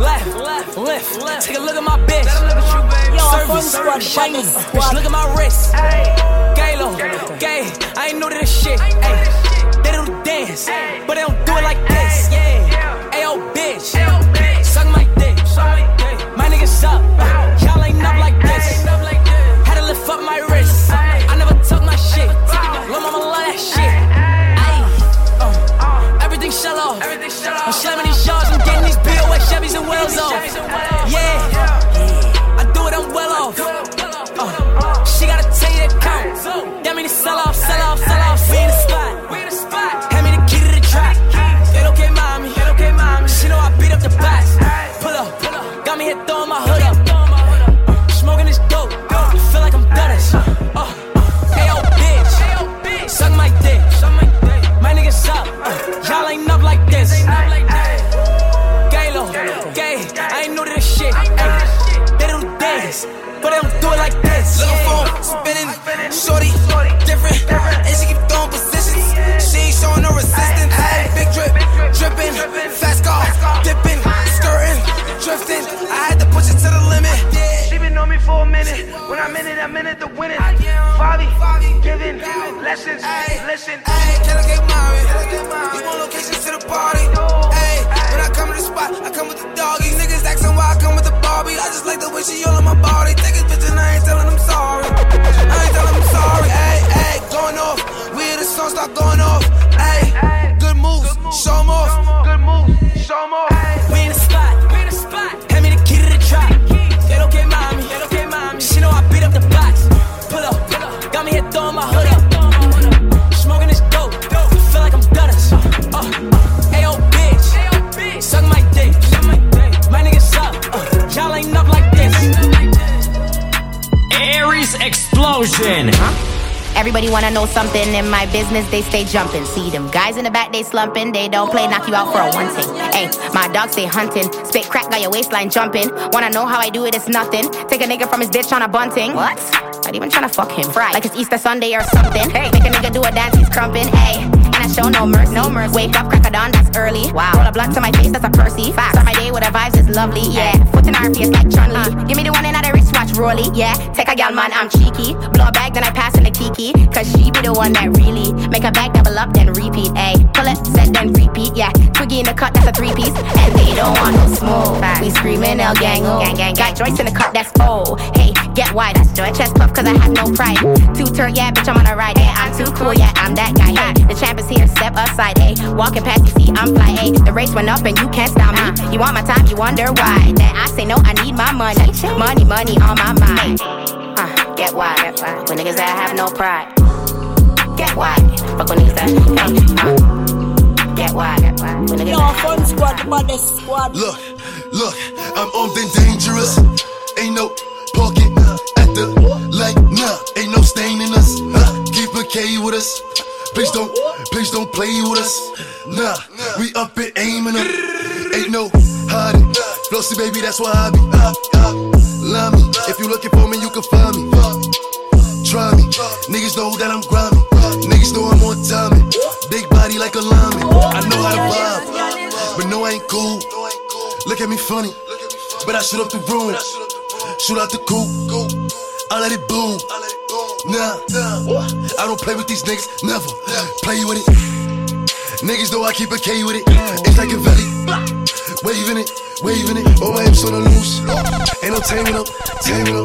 Speaker 13: left, left, left. Take a look at my bitch service, shiny. Bitch, look at my wrist. Galo, gay. I ain't know this shit. Ay. They don't dance, but they don't do it like this. Yeah. Ayo, bitch. Suck my dick. My niggas up. Y'all ain't up like this. Had to lift up my
Speaker 1: wrist.
Speaker 13: I never took my shit. Lil' mama love that shit. Uh, everything shut off. I'm slamming these yards. I'm getting these BOS Chevys and wells off. Yeah off. Uh, she got a 10 year count. That mean to sell off, sell off, sell off. We in the spot. Hand me the key to the trap. It okay, mommy. It okay, mommy. She know I beat up the box. Pull up. Got me here throwing my hood up. Smoking this dope. Feel like I'm done. this. But they don't do it like this. Little phone spinning, shorty, different. And she keep throwing positions. She ain't showing no resistance. Big drip, dripping, fast car, dipping, skirting, drifting. I had to push it to the limit. She been on me for a minute. When I'm in it, I'm in it to win it. Fabi, giving lessons, listen. Ay, can I get married? You want locations to the party? Ay, spot. I come with the doggy niggas asking why I come with the Barbie. I just like the way she all on my body. Take his bitch and I ain't telling him sorry. I ain't telling him sorry. Hey, hey, going off. We the song start going off. Hey, good moves,
Speaker 24: show them off. Good moves, show them off.
Speaker 13: We in the spot.
Speaker 25: Everybody wanna know something in my business, they stay jumping. See them guys in the back, they slumping. They don't play, knock you out for a one thing. Hey, my dog stay hunting. Spit crack, got your waistline jumping. Wanna know how I do it? It's nothing. Take a nigga from his bitch on a bunting. What? Not even tryna fuck him. Right. Like it's Easter Sunday or something. Hey, make a nigga do a dance, he's crumping. Hey, show no mercy. No mercy. Wake up, crack a dawn, that's early. Wow. Roll a blunt to my face, that's a Percy. Fact. Start my day with a vibes, it's lovely. Yeah. Foot in our face like Chun Li. Uh, give me the one in the wristwatch, Rolly. Yeah. Take a gal, man, I'm cheeky. Blow a bag, then I pass in the Kiki. Cause she be the one that really make a bag double up, then repeat. Ayy. Pull it, set, then repeat. Yeah. Twiggy in the cut, that's a three piece. And they don't want no smoke. We screaming L gang, oh. gang, gang. Got Joyce in the cut, that's full. Hey, get wide, that's joy. Chest puff, cause I have no pride. Two turn, yeah, bitch, I'm on a ride. Yeah, I'm too cool, yeah, I'm that guy. Hey, the champ is here, step aside. Hey, walking past, you see, I'm fly. Hey, the race went up and you can't stop me. You want my time, you wonder why. Then I say no, I need my money. Money, money on my mind. Uh, get wide, get wide. When niggas that have no pride. Get wide. Fuck with niggas that. Uh, get wide, get wide. When
Speaker 5: fun squad, the baddest squad.
Speaker 11: Look, look, I'm armed and dangerous. Ain't no pocket at the like, nah. Ain't no stain in us. Huh? Keep a K with us. Please don't, please don't play with us. Nah, we up it aiming up. Ain't no hiding. Flossy baby, that's why I be. Uh, love me. If you looking for me, you can find me. Try me. Niggas know that I'm grimy. Niggas know I'm on timing. Big body like a lineman. I know how to vibe, but no, I ain't cool. Look at me funny, but I shoot up the room. Shoot out the coop. I let it boom. Nah, nah. I don't play with these niggas, never play with it. Niggas know I keep a K with it. It's like a valley, waving it, waving it. My hips on the loose. Ain't no taming them, taming them.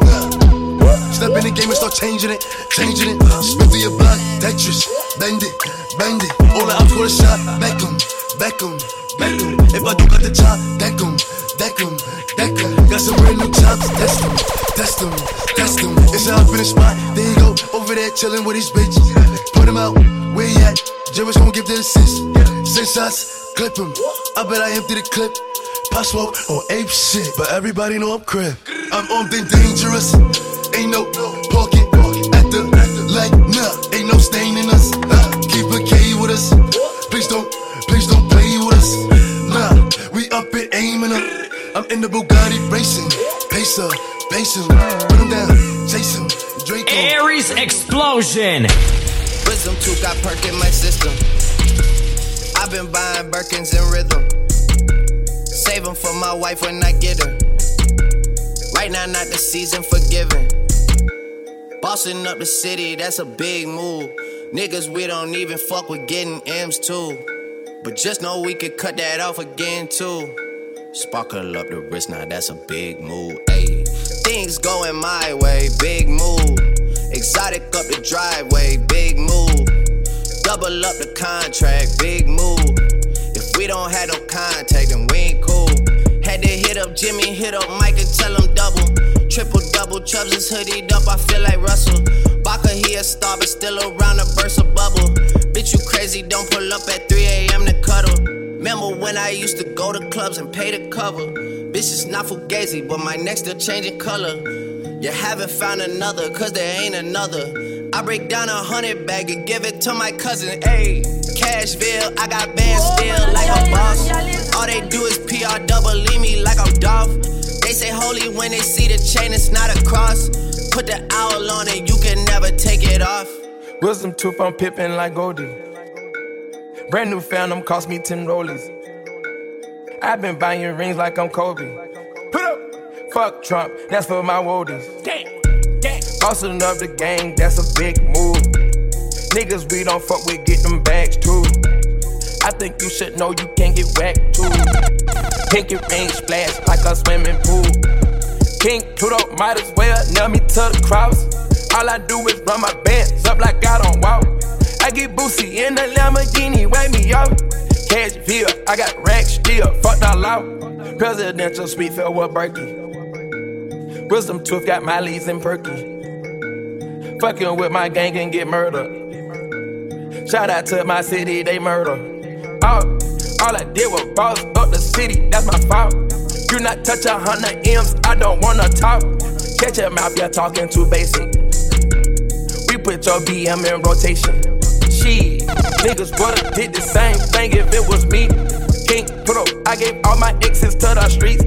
Speaker 11: Step in the game and start changing it, changing it. Spin through your blood, Tetris, bend it, bend it. All the call a shot, Beckham, Beckham, Beckham. If I do got the chop, 'em, deck 'em. Got some brand new chops, test 'em, test 'em, test 'em. It's a up in the spot, there you go, over there chilling with these bitches. Put 'em out, where you at? Jerry's gonna give the assist. Six shots, clip 'em. I bet I empty the clip. Pop smoke or ape shit, but everybody know I'm crib. I'm armed and dangerous. Ain't no pocket at the like nah. Ain't no stain in us. Uh, keep a K with us. Please don't, please don't play with us. Nah, we up it aiming up. I'm in the Bugatti racing. Pace up, pace him, put him down, chase him. Draco.
Speaker 1: Aries Explosion.
Speaker 21: Wisdom tooth got perk in my system. I've been buying Birkins in rhythm. Save them for my wife when I get her. Right now, not the season for giving. Bossing up the city, that's a big move. Niggas, we don't even fuck with getting M's too. But just know we could cut that off again too. Sparkle up the wrist, now that's a big move. Things going my way, big move. Exotic up the driveway, big move. Double up the contract, big move. If we don't have no contact, then we ain't cool. Had to hit up Jimmy, hit up Mike and tell him double. Triple double, Chubbs is hoodied up, I feel like Russell. Baka, he a star, but still around a burst of bubble. Bitch, you crazy, don't pull up at 3 a.m. to cuddle. Remember when I used to go to clubs and pay the cover? Bitch, it's not fugazi, but my neck still changing color. You haven't found another, cause there ain't another. I break down a hundred bag and give it to my cousin, ayy. Cashville, I got bands still like a boss. All they do is PR double, leave me like I'm Dolph. They say holy when they see the chain, it's not a cross. Put the owl on it, you can never take it off.
Speaker 19: Wisdom tooth, I'm pippin' like Goldie. Brand new Phantom cost me 10 rollies. I've been buying rings like I'm Kobe. Put up, fuck Trump, that's for my woadies. Bossing up the gang, that's a big move. Niggas we don't fuck with, get them bags too. I think you should know you can't get whacked too. Pinky ring splash like a swimming pool. King Pluto might as well nail me to the cross. All I do is run my bands up like I don't walk. I get Boosie in the Lamborghini, wake me up. Cashville, I got racks still, fucked all out. Presidential suite filled with Berkey. Wisdom tooth got my leads in perky. Fucking with my gang and get murdered. Shout out to my city, they murder. All, all I did was boss up the city, that's my fault. You not touch a hundred M's, I don't wanna talk. Catch your mouth, you're talking too basic.
Speaker 24: We put your BM in rotation. She, niggas brother did the same thing if it was me. King put up, I gave all my exes to the streets.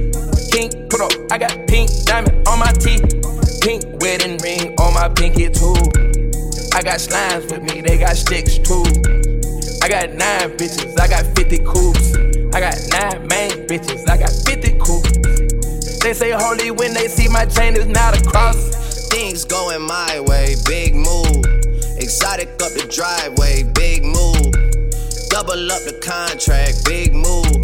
Speaker 24: King put up, I got pink diamond on my teeth. Pink wedding ring on my pinky too. I got slimes with me, they got sticks too. I got nine bitches, I got 50 coops. I got nine main bitches, I got 50 coops. They say holy when they see my chain is not a cross.
Speaker 21: Things going my way, big move. Exotic up the driveway, big move. Double up the contract, big move.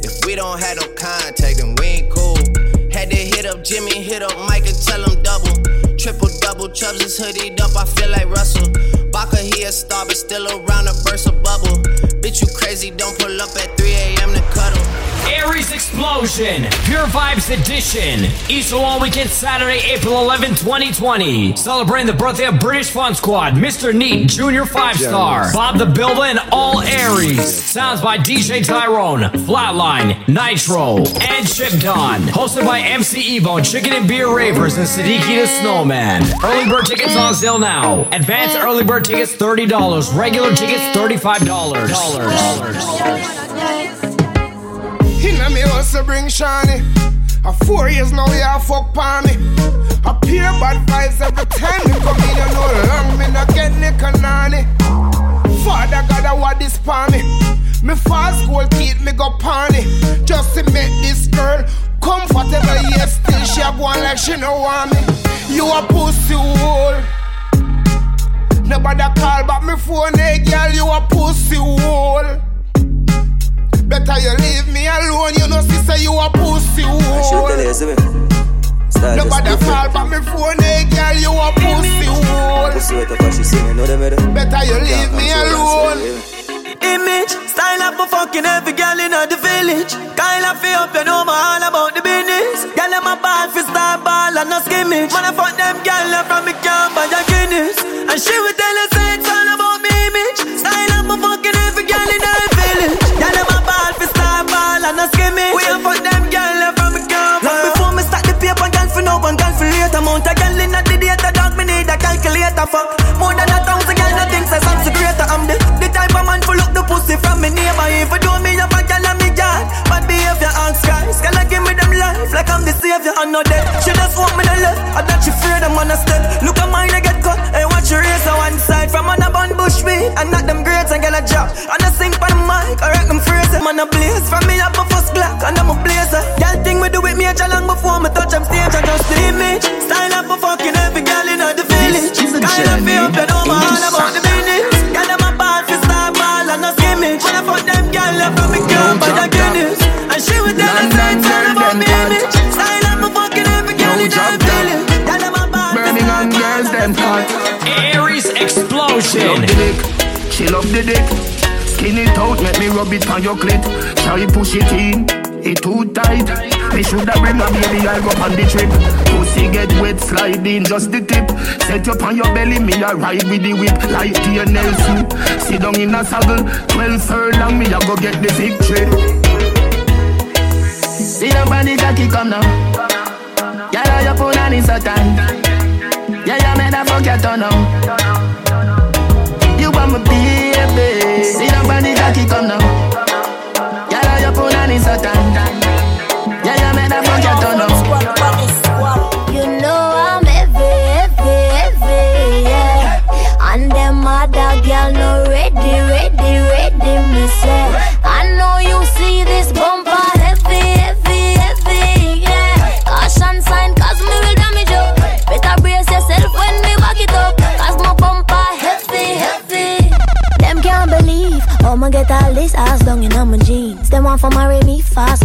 Speaker 21: If we don't have no contact, then we ain't cool. Had to hit up Jimmy, hit up Mike and tell him double. Triple double, Chubbs is hoodied up, I feel like Russell. Baka, he a star, but still around a burst of bubble. Bitch, you crazy, don't pull up at 3 a.m. to cuddle.
Speaker 1: Aries Explosion, Pure Vibes Edition. Easter Long Weekend, Saturday, April 11, 2020. Celebrating the birthday of British Fun Squad, Mr. Neat, Junior 5 Star, Bob the Builder, and all Aries. Sounds by DJ Tyrone, Flatline, Nitro, and Chip Don. Hosted by MC Evo, Chicken and Beer Ravers, and Siddiqui the Snowman. Early bird tickets on sale now. Advanced early bird tickets $30. Regular tickets $35.
Speaker 26: Inna me hustle bring shiny. A four years now, yeah, fuck pa me. A pure bad vibes every time me come in, you know long me not get a nanny. Father God, I want this pa me. Fast school kid, me go party. Just to make this girl comfortable, yes, still she a go on like she no want me. You a pussy hole. Nobody call back me phone, hey girl, you a pussy hole. Better you leave me alone, you know, sister, you a pussy hole. Nobody call back me phone, hey girl, you a pussy hole. Better you leave me alone.
Speaker 4: Image, style up for fucking every girl in the village. Kyle of up, you know me all about the business. Girl, I'm a ball for star ball and no skimmage. Man, I fuck them girl from me camp buy a Guinness. And she would tell us a step. Look at mine, I get cut. Hey, watch your race on one side from on a bush me and not them grades and get a job. And I sing for
Speaker 1: Explosion.
Speaker 26: the dick, she love the dick. Skin it out, make me rub it on your clit. Try push it in, it too tight. Me shoulda bring a baby, I'll go on the trip. Pussy get wet, slide in just the tip. Set up on your belly, me a ride with the whip like Tia Nelson. Sit down in a saddle, twelve furlong, me a go get the victory.
Speaker 5: See them body cocky come now. Yeah, your phone it's so tight. Yeah, yeah, man, that fuck your turn now. Them body come now.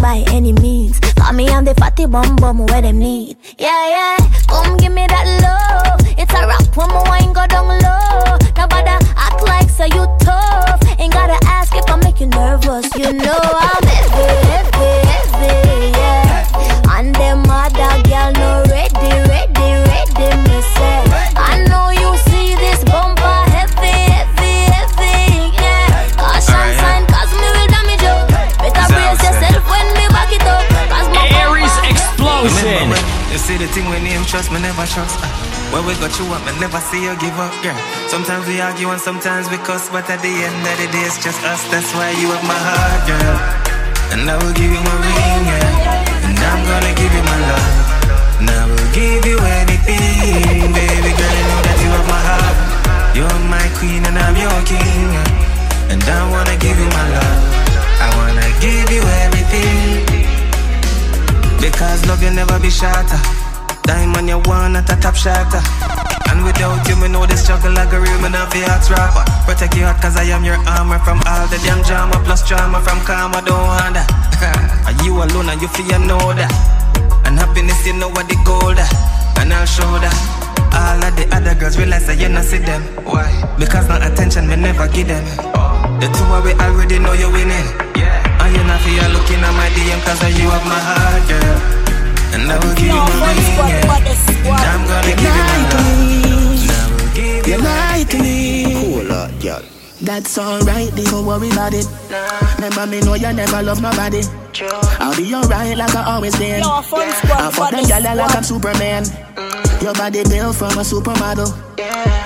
Speaker 27: By any means. Call me on the fatty bum bum where them need. Yeah, yeah, come give me that love. It's a rap when my wine go down low. Nobody act like so you tough. Ain't gotta ask if I make you nervous. You know I'm
Speaker 28: the thing when name trust me never trust. Uh.
Speaker 5: When we got you up, I never see you give up, girl. Sometimes we argue and sometimes we cuss, but at the end of the day, it's just us. That's why you have my heart, girl. And I will give you my ring, yeah. And I'm gonna give you my love. And I will give you anything, baby girl. You know that you have my heart. You're my queen and I'm your king. And I wanna give you my love. I wanna give you everything. Because love you never be shorter. Diamond you want at a top shotter. And without you, me know the struggle like a real man of the heart rapper. Protect your heart cause I am your armor from all the damn drama plus drama from karma, don't want. Are you alone and you feel you know that? And happiness, you know what the gold And I'll show that. All of the other girls realize that you not see them. Why? Because no attention, me never give them. The two of we already know you're winning. Yeah. And you're not fear looking at my DM cause you have my heart, girl. And I will give you my ring, yeah. And I'm gonna give you my love. And I will give you
Speaker 26: You like me.
Speaker 29: Cool out, girl.
Speaker 26: That's alright, don't worry about it. Remember me know you never love nobody. I'll be alright like I always been.
Speaker 30: Yo, fun squad,
Speaker 26: I fuck them
Speaker 30: body
Speaker 26: gyal like. I'm Superman. Your body built from a supermodel.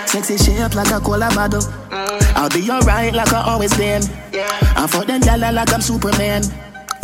Speaker 26: Sexy shape like a cola bottle. I'll be alright like I always been. I fuck them gyal like I'm Superman.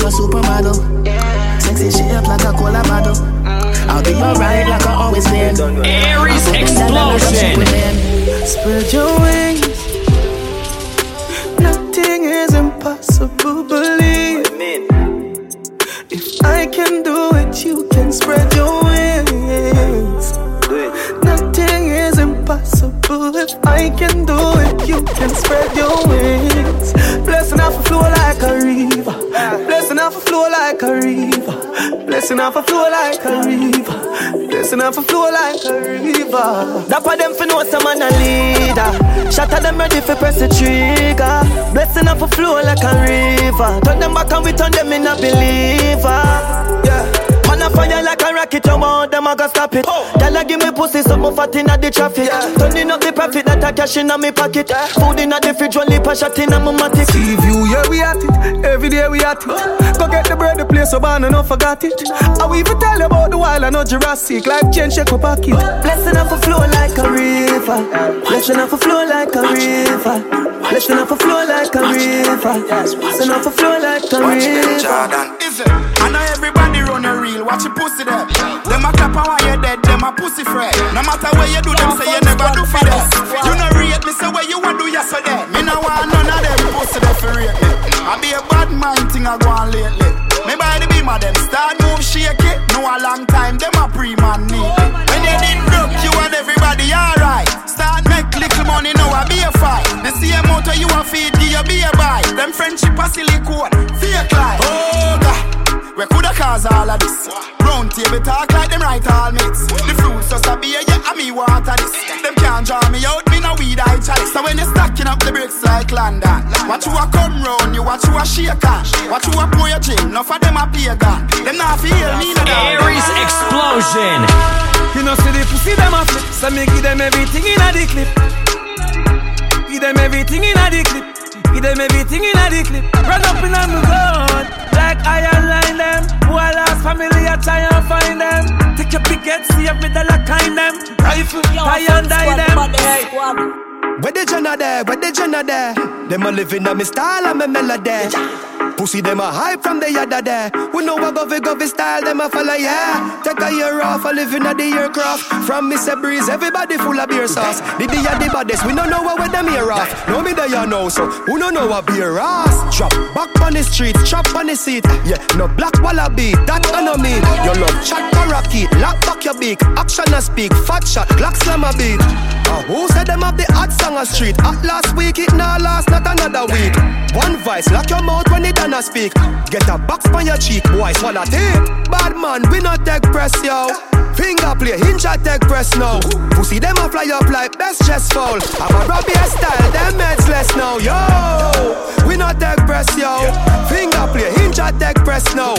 Speaker 26: from a supermodel. Sexy shape like a cola bottle. I'll be alright like I always been.
Speaker 1: Aries
Speaker 26: I fuck them gyal like I'm
Speaker 1: Explosion.
Speaker 4: Spread your wings. Nothing is impossible, believe. If I can do it, you can spread your wings. Nothing is impossible. If I can do it, you can spread your wings. Blessing off a flow like a river. Blessing off a flow like a river. Dapper them for know some man a leader. Shatter them ready for press the trigger. Blessing off a flow like a river. Turn them back and we turn them in a believer. Yeah. Man a fire like a rocket, you want them, I gotta stop it. Oh. Girl, a give me pussy, something fat inna the traffic. Turning up the profit that I cash inna me pocket. Food inna the fridge, one lip a shot inna my matic.
Speaker 3: See view, yeah, we at it. Every day we at it. Go get the bread, the place so bad, and not forgot it. I will even tell you about the wild I know Jurassic. Life change, shake up pocket.
Speaker 4: Blessing off a flow like a river. Blessing off a flow like a river. Blessing off a flow like a river. Blessing off a flow like a river.
Speaker 23: Is it? I know everybody run a reel, watch your pussy there. Them a clap and while you're dead, them a pussy fret. No matter where you do, them say you never do for them. You no rate me, say where you want do yesterday. Me no want none of them pussy there for rate me. I be a bad mind thing I go on lately. Me by the beam of them start move shake it. No a long time, them a pre-man need. When you did broke, you and everybody alright. Start make little money, now I be a fight. The same motor you a feed, give you be a buy. Them friendship a silicone, fake life. Oh God. We coulda cause all of this. Round table talk like them right all mix. The fruits just a beer, yeah, and me water this. Them can't draw me out, me no weed I chalice. So when you stacking up the bricks like London, watch you a come round, you watch you a shake on. Watch you a pour your gin, enough of them a pagan. Them not feel me no down.
Speaker 1: Aries Explosion.
Speaker 3: You know, see the pussy them a flip. So me give them everything in a the clip. Give them everything in a the clip. Give them everything in a the clip. Run up in on the gun. Like iron line them. Who I lost family, I try and find them. Take your picket, see if me dollar kind them. Rifle, tie and die them. Hey.
Speaker 17: Where the Jenna there? Where the Jenna there? Them a living on me style and me melody. Pussy them a hype from the yada there. We know what govy govy style them a follow yeah. Take a year off, a living at the aircraft. From Mr. Breeze, everybody full of beer sauce. The a the baddest, we don't know what with them here off. No me there you know, so who don't know what beer ass? Drop back on the street, chop on the seat. Yeah, no black wallaby, that I know me. Your love chat parakeet, lock back your beak. Action a speak, fat shot, clock slam a beat. Uh, who said them have the hot song a street? At last week, it now last, not another week. One vice, lock your mouth when it done a speak. Get a box on your cheek, boy, swallow tape. Bad man, we not take press, yo. Finger play, hinge I take press now. Pussy them a fly up like best chest fall. I'm a Robbie style, them meds less now. Yo, we not take press yo. Finger play, hinge I take press now.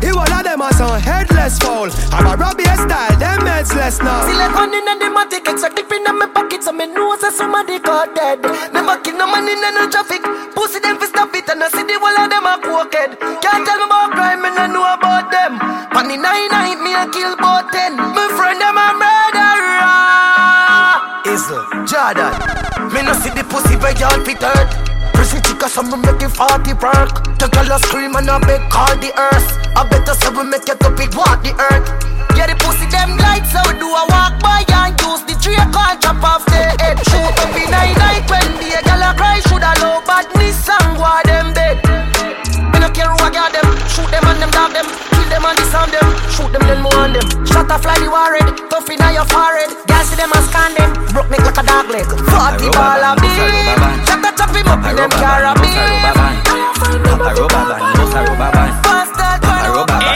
Speaker 17: He will them as on headless fall. I'm a Robbie style, them meds less now.
Speaker 31: See like one in the matic, extra clip in my pocket, so me know say somebody got dead. Never kill no man in no traffic. Pussy them fi stop it, and I see the whole of them a crooked. Can't tell me about crime, me no know about them. On the nine night, me a kill both ten. My friend them a murderer.
Speaker 9: Izzle, Jordan. Me no see the pussy where y'all fit hurt. So me make it 40 work. The girl a scream and a beg call the earth. I better say we make it up, it walk the earth.
Speaker 31: Yeah, the pussy them lights so do a walk by and use the tree can chop off the head. Shoot up in night night when the girl a cry, should a low badness and why them dead. Me no care who I got them, shoot them and them dog them, kill them and disarm them, shoot them then more on them. Shot a fly the warhead, tough in your forehead. Girl see them and scan them, broke me like a dog leg. Forty ball of me, shot a chop him up in them carabin.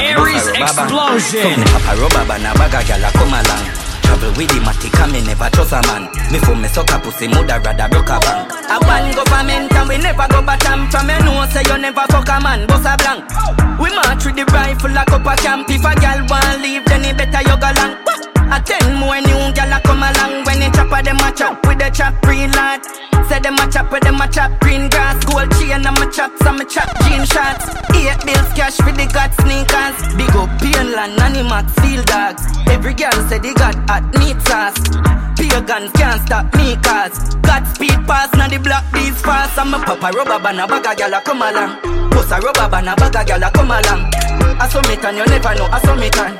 Speaker 1: Aries explosion.
Speaker 14: Papa rubber band a bag a gyal a come along. Travel with the matic and me never trust a man. Me for me suck a pussy, mother rather broke a bank.
Speaker 32: A one government and we never go batam From me know say you never fuck a man, boss a blank. We march with the rifle like up a camp. If a gal want leave then it better you go long A ten more new gal a come along. When you chop a them a chop with the chop green light. Say them a chop with them a chop green grass. Gold chain and my chop some me chop jean shots Eight bills cash for the god sneakers. Big up Painland, Animax, Field Dogs. Every girl say they got hot meat sauce. Pagans can't stop me cause God speed pass now the block these fast. I'm a papa rubber band a bag a gyal a come along. Post a rubber band a bag a gyal a come along. I me and you never know I me and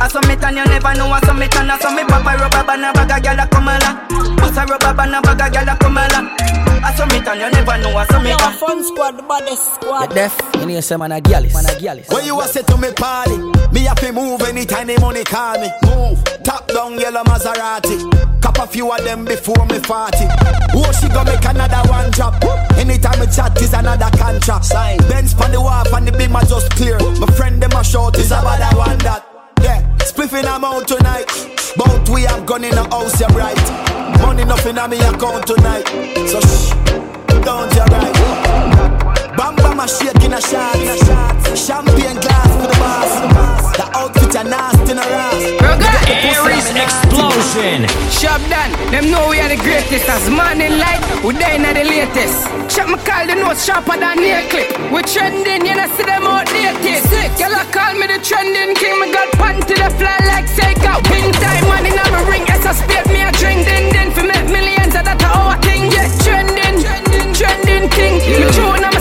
Speaker 32: I me and you never know I me and I me papa rubber band a bag a gyal a come along. Post a rubber band a bag a gyal a come along I saw me and you never know I saw me
Speaker 33: Yo,
Speaker 14: and
Speaker 33: fun squad, the baddest squad.
Speaker 14: You Deaf, you need say man a gyalis, man a gyalis
Speaker 23: When you a say to me party, me have to move anytime the money call me. Move, top down yellow Maserati. Cop a few of them before me 40. Oh, she gonna make another one drop. Anytime we chat is another contract. Sign. Benz on the wharf and the beam are just clear. My friend them a short is about that one that. Spliffing I'm out tonight. Both we have gone in the house, you're right. Money nothing on me account tonight. So shh, don't you right. Bam bam a in a shot. Champagne glass for the boss. The outfit a nasty in a ass.
Speaker 1: Aries explosion.
Speaker 22: Shop done, them know we are the greatest As morning light, we there in the latest. Shop me call the notes sharper than nail clip. We trending, you know see them outdated Sick, y'all call me the trending king. Me got panty the fly like Seiko. Pin time, man in my ring. As I spit me a drink, din din For make millions, of that our thing. Yeah, trending, trending king. Me tune, I'm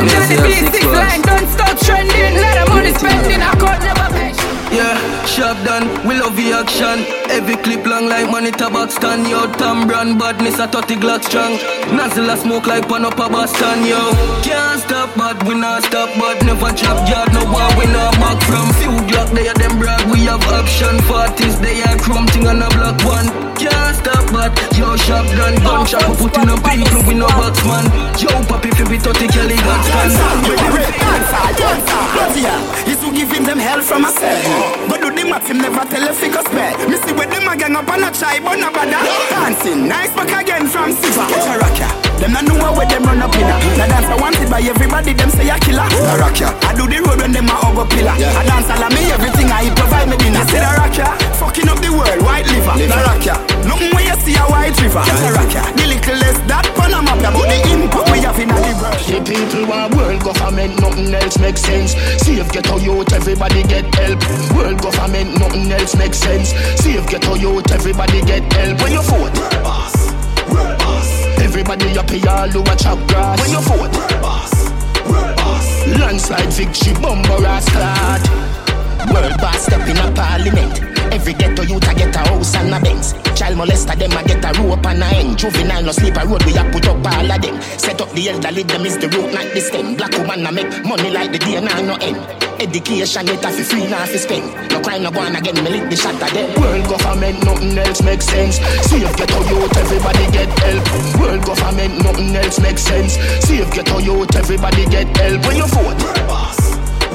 Speaker 22: trending Johnny B6 line, don't stop trending. Let the money spending, I could never pay
Speaker 5: Yeah, shop done, we love the action. Every clip long like money tabac stand, yo. Tam brand badness a 30 Glock strong. Nozzle a smoke like pan up a Boston, yo. Can't stop, but we not stop, but never drop yard. No war, we not back from. Few Glock, they are them brag, we have option. 40s, they are chrome thing on a block one. Can't stop, but yo, shop done, gun shop, we put in a people, we no box man. Yo, papi, fi be 30 Kelly God stand.
Speaker 23: Is who giving them hell from a cell. But do the math, him never tell a figure spell. Me see where them a gang up on a try, but no bother. Dancing, nice back again from Siva. Catch a rock ya. Them not know where them run up in a. The dance I wanted by everybody, them say a killer. The rock ya. I do the road when them a hug pillar. I dance all of me, everything I provide me dinner. Say the rock ya. Fucking up the world, white liver. The rock ya. Nothing where you see a white river. Catch a rock ya. The little less that Panama, but the impact we have in a the world.
Speaker 26: The people want government, nothing else makes sense. Save ghetto youth, everybody get help. World government, nothing else makes sense. Save ghetto youth, everybody get help. When you vote, world boss, world boss. Everybody up here, all who a chop grass. When you vote, world boss, world boss. Landslide victory, bumper ass clad. World boss step in a parliament. Every ghetto youth a get a house and a Benz. Child molester them a get a rope and a end. Juvenile no sleep a road we a put up all of them. Set up the elderly them is the root not the stem. Black woman a make money like the day now no end. Education it a fi free now fi spend. No crime no born again me lick the shot of them. World government nothing else makes sense. Save ghetto youth everybody get help. World government nothing else makes sense. Save ghetto youth everybody get help. When you vote, world boss,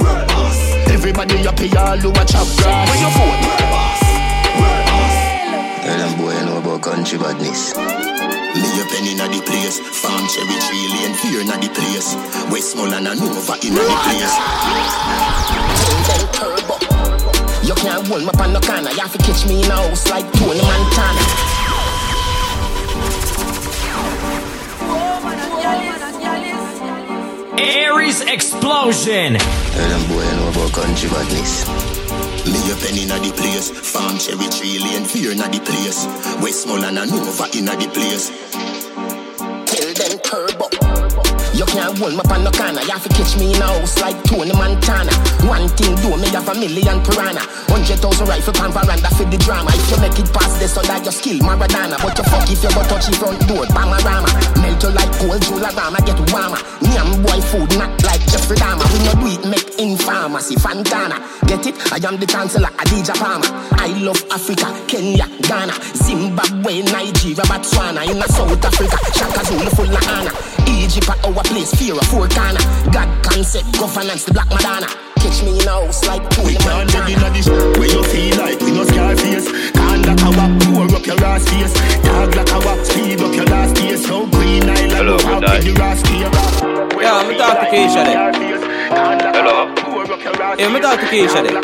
Speaker 26: world boss. Everybody happy, all who up grass. Where your phone?
Speaker 34: Tell about country badness.
Speaker 26: Me a penny inna the place, farm cherry tree lane, fear inna the place. Westmoreland and Nova inna the place. turbo. You can't hold me up on the corner, you have to catch me in a house like Tony Montana.
Speaker 1: Aries Explosion.
Speaker 34: Tell them boy, I know about country badness.
Speaker 26: A penny inna the place, farm cherry tree lane, fear inna the place. Westmoreland and Nova inna the place. Tell them turbo. You can't hold me up on the corner. You have to catch me in a house like Tony Montana. One thing do me have a million piranha. Hundred thousand rifle pan veranda for the drama. If you make it past this, so that your skill Maradona. But you fuck if you go touch the front door, Bamarama. Melt you like gold, Jularama, get warmer. Nyam boy food, not like Jeffrey Dahmer. When you do it, make in pharmacy, Fantana. Get it? I am the chancellor, Adidja Palmer. I love Africa, Kenya, Ghana, Zimbabwe, Nigeria, Botswana, in South Africa, Shaka Zulu full of honor. Egypt our place, fear of four corner. God concept, governance, the black Madonna. Catch me in a house like two We can't live in a dish where you feel like we no scar face. Can't like a wap, pour up your ass face. Dog like a wap, speed up your last face. So green island,
Speaker 12: Hello,
Speaker 26: how
Speaker 12: good
Speaker 26: can you ask here?
Speaker 12: Yeah, I'm talk to Keisha there. Hello. Yeah, I'm talk to Keisha there.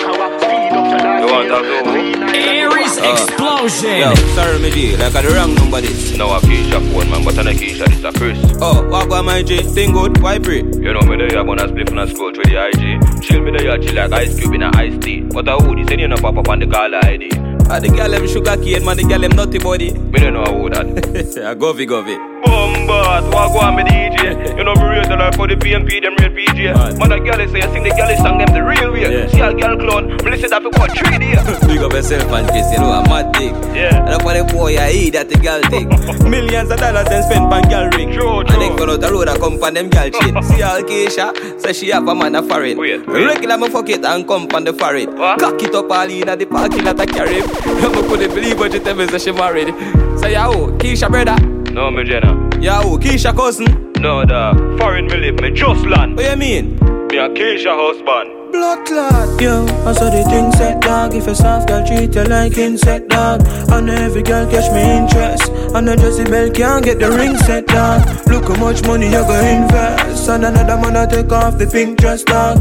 Speaker 12: You want to talk to who?
Speaker 1: Aries
Speaker 12: Uh,
Speaker 1: Explosion.
Speaker 12: Yo, sorry, me G, like I the wrong number this. No, a Keisha phone, man, but I know Keisha, this a Chris. Oh, what go my G? Thing good, why pray? You know me there, I'm gonna split and scroll through the IG. Chill me there, chill like ice cube in a iced tea. But a hoodie, send you no pop up on the caller ID. Ah, the girl them sugar cane, man, the girl them nutty body. Me don't know who that. I govy govy. Bombas, what go on me DJ? You know me the life for the PMP, them real PJ. Man, a girl say, I sing the girl song them the real way. See a girl clone, me listen that for what three days. Big up yourself and Chris, you know I'm mad dick. Yeah. And for the boy I eat that the girl take. Millions of dollars then spend on girl ring. True, true. And then go out the road and come from them girl chain. See how Keisha, say she have a man a foreign. Oh, Wait, Regular me fuck it and come from the foreign. Cock it up all in at the parking lot I carry. Me couldn't believe what you tell me say she married. Say yo, Keisha brother. No, me Jenna. Yo, Keisha cousin. No, dog. Foreign me live, me just land. What you mean? Me a Keisha husband.
Speaker 4: Blood clot, yo, I saw the thing set dog. If a soft girl treat you like insect dog, and every girl catch me interest. And a Jezebel can't get the ring set dog. Look how much money you go invest, and another man I take off the pink dress dog.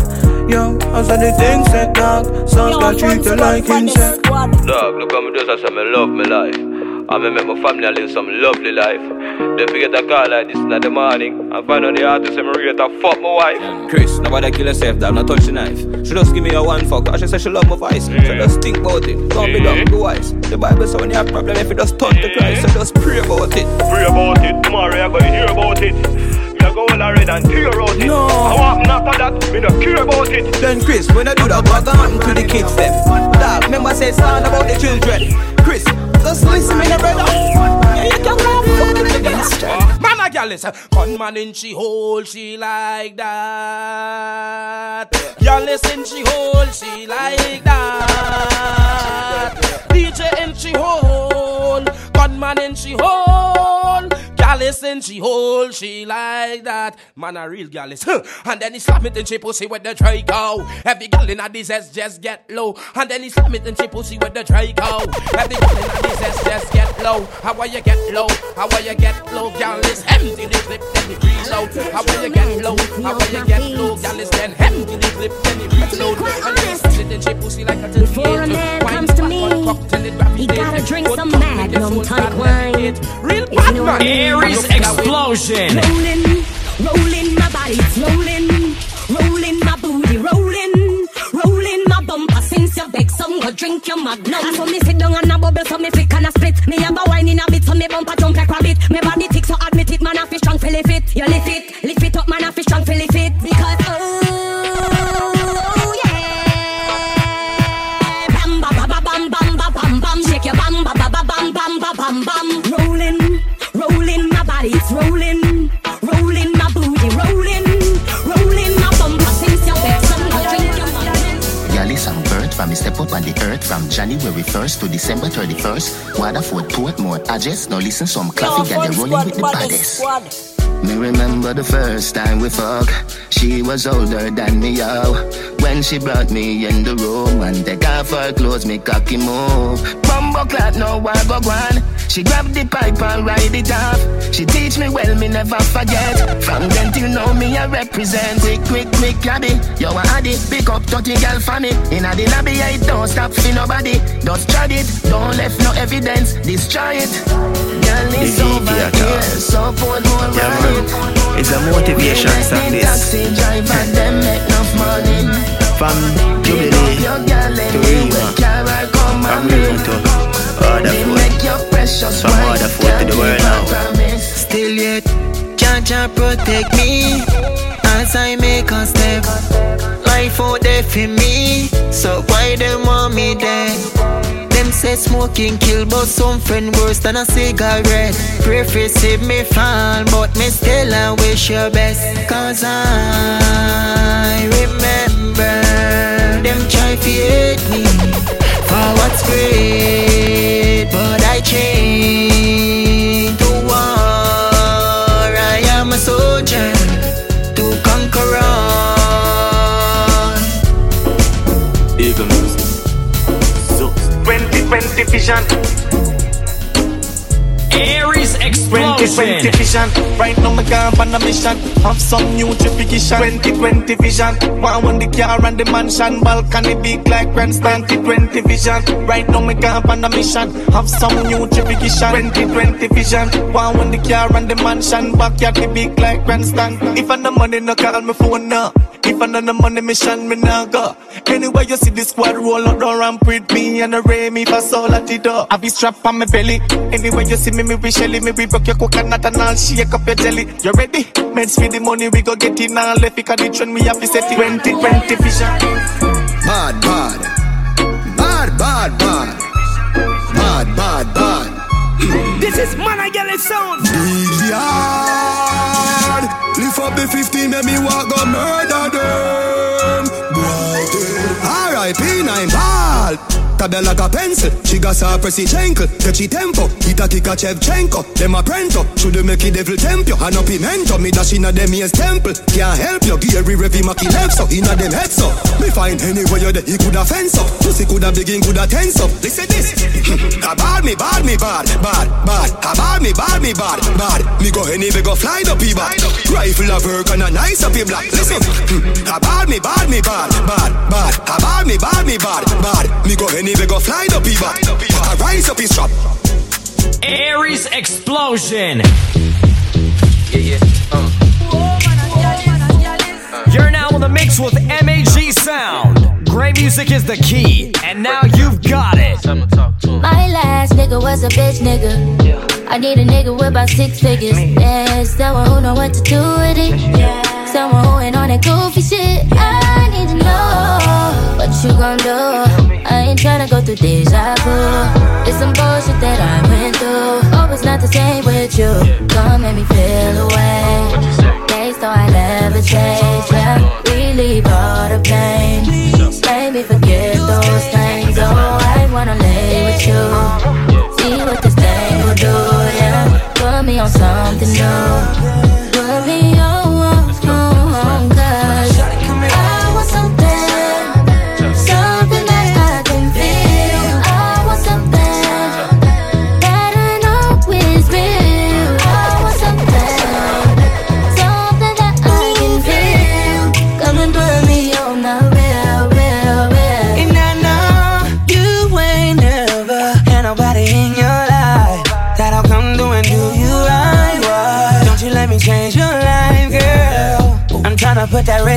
Speaker 4: Yo, I saw the thing set dog. Soft girl treat you like insect.
Speaker 12: Dog, look how me just I say me love me life. I make my family live some lovely life. Then forget a call like this in the morning. And find out the artist and me rate a fuck my wife. Chris, nobody kill herself, dog, not touch the knife. She just give me a one fuck, and she say she love my voice. So mm. just think about it, don't be mm. dumb, be wise. The Bible say when you have problem, if you just turn to Christ, so just pray about it. Pray about it, tomorrow you're going to hear about it. Me go all red and tear out it.
Speaker 4: No.
Speaker 12: I want after that, me no care about it.
Speaker 4: Then Chris, when I do that, what gone to the kids them? Dog, remember say sound about the children. Chris, listen brother. Yeah, you can laugh, fuck it
Speaker 35: Man, a gal is gunman in she hole, she like that. Y'all listen, she hold, she like that. DJ in she hole, gunman in she hole. Gallus in she hole, she like that. Man, a real gallus. Huh. And then he slam it in she pussy with the Draco. Every gal in a ass just get low. And then he slam it in she pussy with the Draco. Every gal in a ass just get low. How will you get low? How will you get low? Gallus empty the clip, then he reload. How will you get low? How will you get low? Gallus then empty the clip, then he reload. And then he slam it pussy like a
Speaker 27: Before a man comes to me, he gotta drink some Magnum tonic wine.
Speaker 35: Real
Speaker 27: If you know what I mean.
Speaker 1: Aries Explosion.
Speaker 27: Rolling, rolling my body, it's your magnum. So me sit down and a bubble, so me flick and a split. Me have a wine in a bit, so me bumper jump like rabbit. Me body tick, so admit it, man, I feel strong, feel it. You lift it,
Speaker 26: from January 1st to December 31st. Waterford, Portmore, Address. Now listen some clapping and they're rolling with the baddest. Me remember the first time we fuck. She was older than me, yo. When she brought me in the room and take off her clothes, me cocky move. Bumbo clap, no I go one. She grabbed the pipe and ride it off. She teach me well, me never forget. From then till now, me I represent. Quick, quick, quick, cabby. Yo, I had it. Pick up 30 girl for me. In the lobby, I don't stop for nobody. Just try it. Don't left no evidence. Destroy it. Girl, it's over here. So put more yeah,
Speaker 36: man. It's a motivation song, this.
Speaker 26: Taxi driver, them make enough money.
Speaker 36: From Jubilee to Rima. From Rima to Rutherford. From Rutherford to the world now.
Speaker 37: Still yet, can't protect me as I make a step. Life out there for me, so why them want me dead? Say smoking kill, but some friend worse than a cigarette. For save me fall, but me still I wish you best. Cause I remember them try to hate me for what's great, but I changed to war. I am a soldier to conquer all.
Speaker 36: Eagle music. So,
Speaker 10: 2020 vision.
Speaker 1: Aries Explosion
Speaker 10: 2020 vision. Right now me gone on a mission. Have some new justification 2020 vision. One the car and the mansion. Balcony big like grandstand. 2020 vision. Right now me gone on a mission. Have some new justification 2020 vision. One the car and the mansion. Backyard big like grandstand. If I no money no call me phone now if I know the money mission, me nah go. Anyway, you see the squad roll out, don't ramp with me and array me for soul at the door. I be strap on my belly. Anyway, you see me, me be shelly, me be broke your coconut and I'll shake up your jelly. You ready? Meds for the money, we go get in all left. Because the trend we have to set it. 2020 vision.
Speaker 17: Bad, bad. Bad, bad, bad. Bad, bad, bad.
Speaker 38: This is Mon A Gallis sound.
Speaker 17: Big yard. Lift up the 15, make me walk go murder them. R.I.P. nine ball. Tabel like a pencil. She got her pressy chankle. She tempo. Hit a kick a Shevchenko. Them a prento. Should make it devil temp you. And up pimento. Me dash inna them ears temple. Can't help you. Gary Revy Maki left so. Inna them head so. Me find anywhere you there. He coulda fence up. Pussy coulda begin coulda tense up. Listen this. a bad me bad me bad. Bad bad. A bad me bad me bad. Bad. Me go anywhere go fly up he bad. Rifle a work and a nice up black. Listen. a bad me bad me bad. Bad bad. A bad me bad me bad. Bad. Me go anywhere we go fly the people. I rise up his trap.
Speaker 1: Aries Explosion.
Speaker 10: Yeah, yeah. Uh.
Speaker 1: You're now in the mix with MAG Sound. Great music is the key, and now you've got it.
Speaker 27: My last nigga was a bitch nigga. I need a nigga with about six figures. Yeah, someone who know what to do with it. Someone who ain't on that goofy shit. I need to know what you gon' do. I ain't tryna go through deja vu. It's some bullshit that I went through. Hope it's not the same with you. Come make me feel away. Days though I never change. Yeah, relieve all the pain. Make me forget those things. Oh, I wanna lay with you. See what this thing will do. Yeah, put me on something new.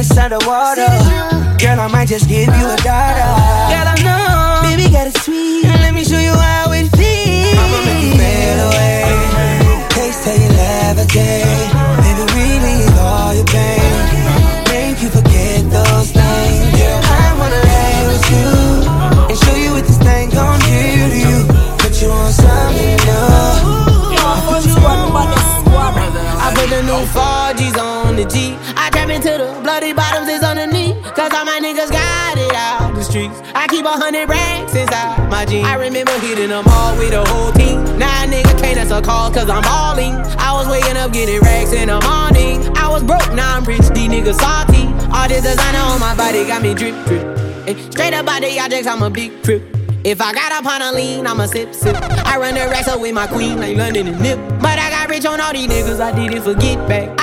Speaker 27: Put that
Speaker 4: wrist underwater. Girl, I might just give you a dollar. Girl, I know, baby, got it sweet. Let me show you how it feels. I'ma make you fade away. Taste till you levitate. Baby, relieve all your pain. Make you forget those things. Girl, I wanna lay with you and show you what this thing gon' do to you. Put you on something new. I put you on I put the new 4G's bloody bottoms is underneath. Cause all my niggas got it out. The
Speaker 19: streets. I keep a hundred racks inside my jeans. I remember hitting them all with the whole team. Now nigga can't answer calls cause I'm balling. I was waking up getting racks in the morning. I was broke, now I'm rich, these niggas salty. All this designer on my body got me drip, drip. Hey, straight up by the objects, I'm a big trip. If I got up on a lean, I'ma sip, sip. I run the racks up with my queen, like London and Nip. But I got rich on all these niggas, I did it for get back.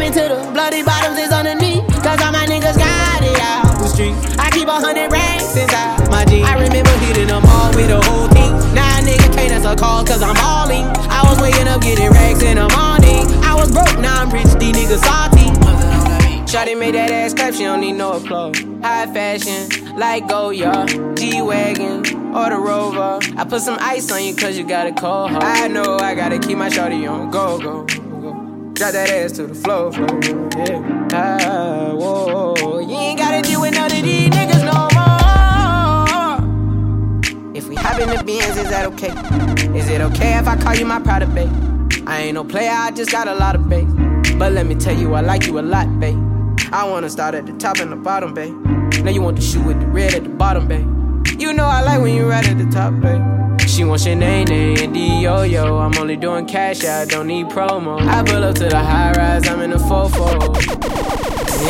Speaker 19: I trap into the bloody bottoms is underneath. Cause all my niggas got it out the streets. I keep a hundred racks inside my jeans. I remember hitting them all with the whole team. Now a nigga can't answer calls cause I'm balling. I was waking up getting racks in the morning. I was broke, now I'm rich, these niggas salty. Shawty made that ass clap, she don't need no applause. High fashion, like Goyard, G-Wagon, or the Rover. I put some ice on you cause you got a cold heart. I know I gotta keep my shawty on go, go. Drop that ass to the floor, yeah. Ah, whoa, you ain't gotta deal with none of these niggas no more. If we hop in the Benz, is that okay? Is it okay if I call you my pride babe? I ain't no player, I just got a lot of bass. But let me tell you, I like you a lot, babe. I wanna start at the top and the bottom, babe. Now you want the shoe with the red at the bottom, babe. You know I like when you right at the top, babe. She wants name, and D yo yo. I'm only doing cash, I don't need promo. I pull up to the high rise, I'm in the fofo.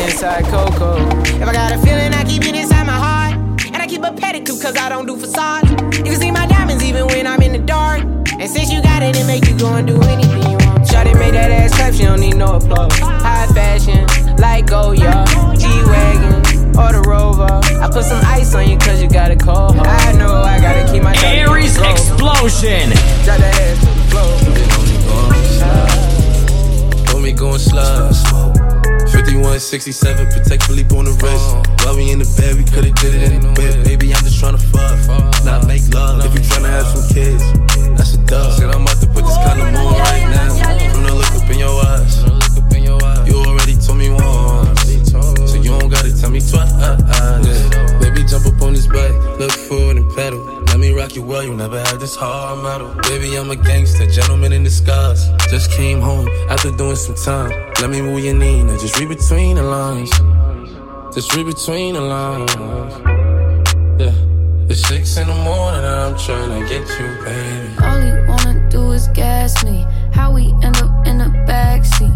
Speaker 19: Inside Coco. If I got a feeling, I keep it inside my heart. And I keep a pedicure, cause I don't do facade. You can see my diamonds even when I'm in the dark. And since you got it, it make you go and do anything you want. Shawty made that ass clap, she don't need no applause. High fashion, like oh, Goyard, G-Wagon, or the Rover. I put some ice on you cause you got a cold heart. I know I gotta keep my
Speaker 1: Aries Explosion.
Speaker 19: Drop that ass to the floor.
Speaker 11: Hold me going slide. 5167, Patek Philippe on the wrist. While we in the bed, we could've did it in the whip. Baby, I'm just tryna fuck, not make love. If you tryna have some kids, that's a dub. Said I'm about to put this kind of moon right now. From the look up in your eyes, you already told me once, tell me twice. Yeah. Baby, jump up on this bike, look forward and pedal. Let me rock you well, you never had this hard metal. Baby, I'm a gangster, gentleman in disguise. Just came home after doing some time. Let me move your knee, now just read between the lines. Just read between the lines. Yeah. It's six in the morning, and I'm trying to get you, baby.
Speaker 39: All you wanna do is gas me. How we end up in the backseat.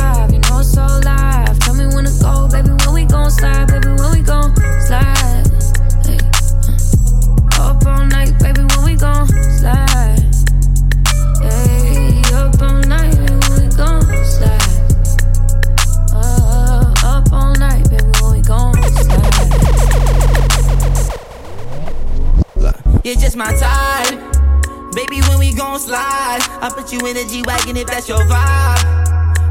Speaker 39: gon' slide, baby. When we gon' slide. Hey, uh. Up all night, baby. When we gon' slide. Hey, up all night, baby. When we gon' slide. Uh, up all night, baby. When we gon' slide.
Speaker 10: It's just my time. Baby, when we gon' slide, I put you in a G-Wagon if that's your vibe.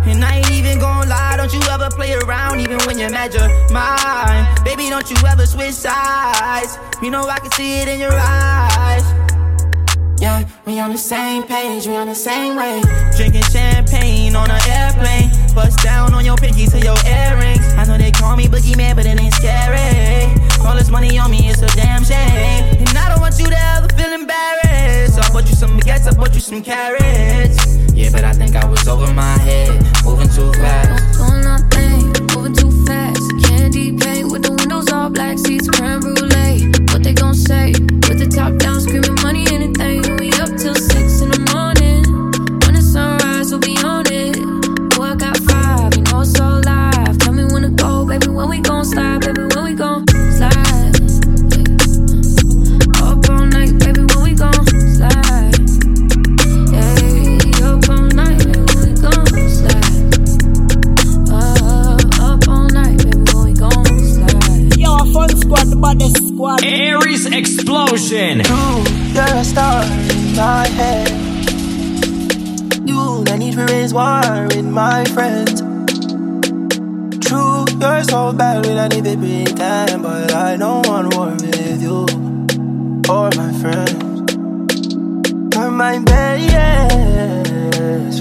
Speaker 10: And I ain't even gon' lie, don't you ever play around even when you're mad you're mine. Baby, don't you ever switch sides. You know I can see it in your eyes. Yeah, we on the same page, we on the same way. Drinking champagne on an airplane. Bust down on your pinky to your earrings. I know they call me boogeyman, but it ain't scary. All this money on me, it's a damn shame. And I don't want you to ever feel embarrassed. So I bought you some baguettes, I bought you some carrots. Yeah, but I think I was over my head, moving too fast.
Speaker 39: Doing nothing, moving too fast. Candy paint with the windows all black, seats creme to
Speaker 4: war in my friends. True, you're so bad when I need pretend, but I don't want war with you or my friends. You're my best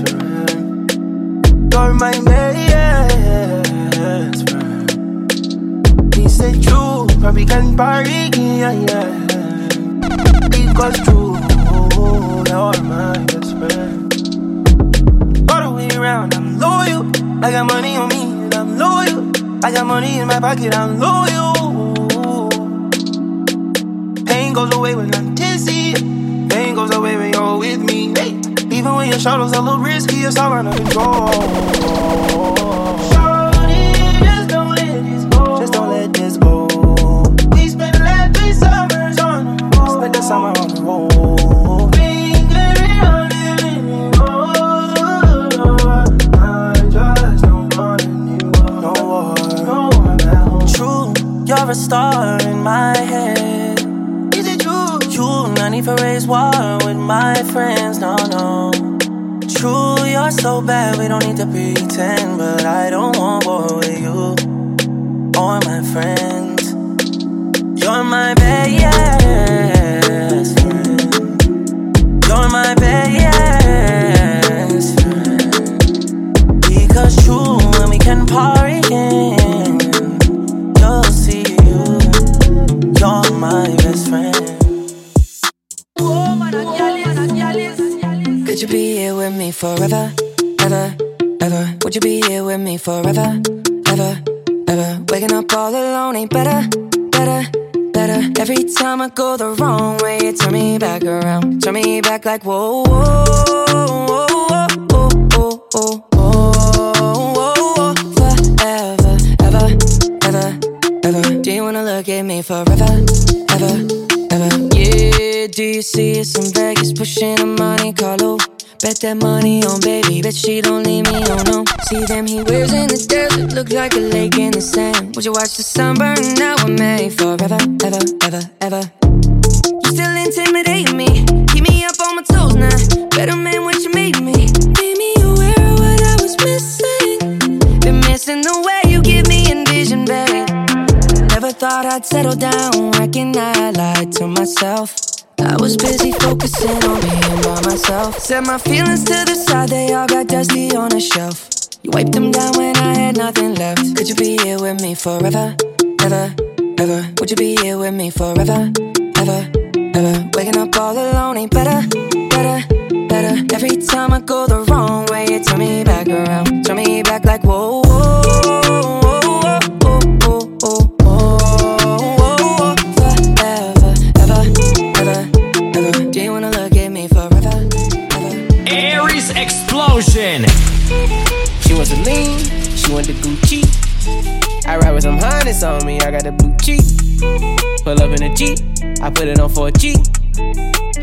Speaker 4: friend. You're my best friend. He said true, probably can party, yeah, yeah. Because true, you're my best. All around, I'm loyal. I got money on me, and I'm loyal. I got money in my pocket, I'm loyal. Pain goes away when I'm dizzy. Pain goes away when you're with me. Hey. Even when your shadows a little risky, it's all under control. Just don't let this go. We spent last three summers on the road. Spent the summer on the road. So bad, we don't need to pretend. But I don't want war with you or my friends. You're my best you
Speaker 13: be here with me forever, ever, ever? Waking up all alone ain't better, better, better. Every time I go the wrong way, you turn me back around, turn me back like whoa, whoa, whoa, Them in the desert, look like a lake in the sand. Would you watch the sun A I
Speaker 19: put it on for a G.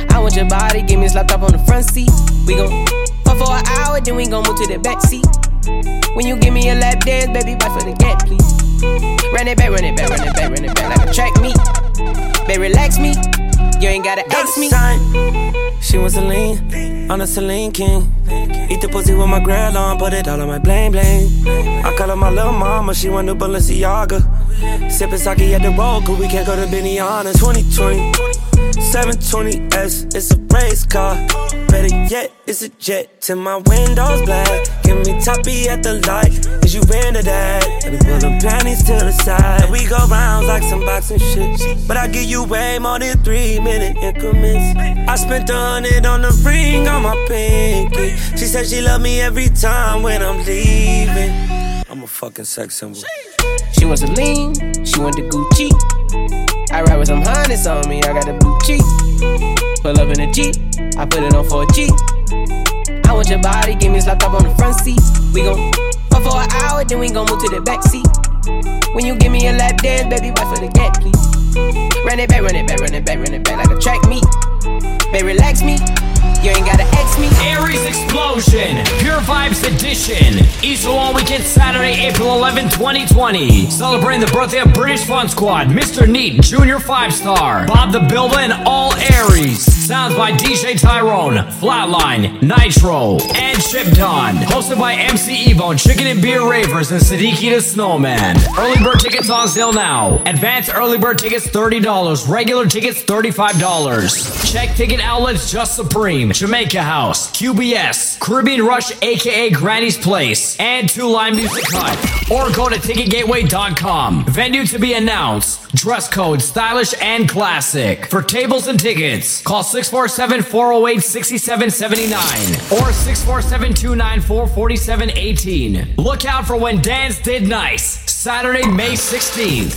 Speaker 19: I want your body, give me slapped up on the front seat. We gon' fuck for an hour, then we gon' move to the back seat. When you give me a lap dance, baby, bite for the gap, please. Run it back, run it back, run it back, run it back like a track meet. Baby, relax me. You ain't gotta ask me.
Speaker 40: She was to lean on a Celine King. Eat the pussy with my on, put it all on my bling bling. I call her my little mama, she want new Balenciaga. Sippin' sake at the road, cause we can't go to Benihana. 2020, 720S, it's a race car. Better yet, it's a jet till my windows black. Give me toppy at the light, is you into that? Let me pull them panties to the side. We go rounds like some boxing shit. But I give you way more than three minute increments. I spent a hundred on the ring on my pinky. She said she love me every time when I'm leaving. I'm a fucking sex symbol.
Speaker 19: She wants a lean, she want the Gucci. I ride with some harness on me, I got the blue cheek. Pull up in a Jeep, I put it on for a G. I want your body, give me slapped up on the front seat. We gon' fuck for an hour, then we gon' move to the back seat. When you give me a lap dance, baby, bite for the gap, please. Run it back, run it back, run it back, run it back like a track meet. Baby, relax me. You ain't gotta me.
Speaker 1: Aries Explosion, Pure Vibes Edition. East All Weekend Saturday, April 11, 2020. Celebrating the birthday of British Fun Squad, Mr. Neat, Junior 5 Star, Bob the Builder, and all Aries. Sounds by DJ Tyrone, Flatline, Nitro, and Chip Don. Hosted by MC Evo, Chicken and Beer Ravers, and Siddiqui the Snowman. Early bird tickets on sale now. Advanced early bird tickets $30. Regular tickets $35. Check ticket outlets Just Supreme, Jamaica House, QBS, Caribbean Rush aka Granny's Place, and Two Line Music Hut. Or go to ticketgateway.com. Venue to be announced. Dress code stylish and classic. For tables and tickets, call 647 408 6779 or 647 294 4718. Look out for when Dance Did Nice, Saturday, May 16th.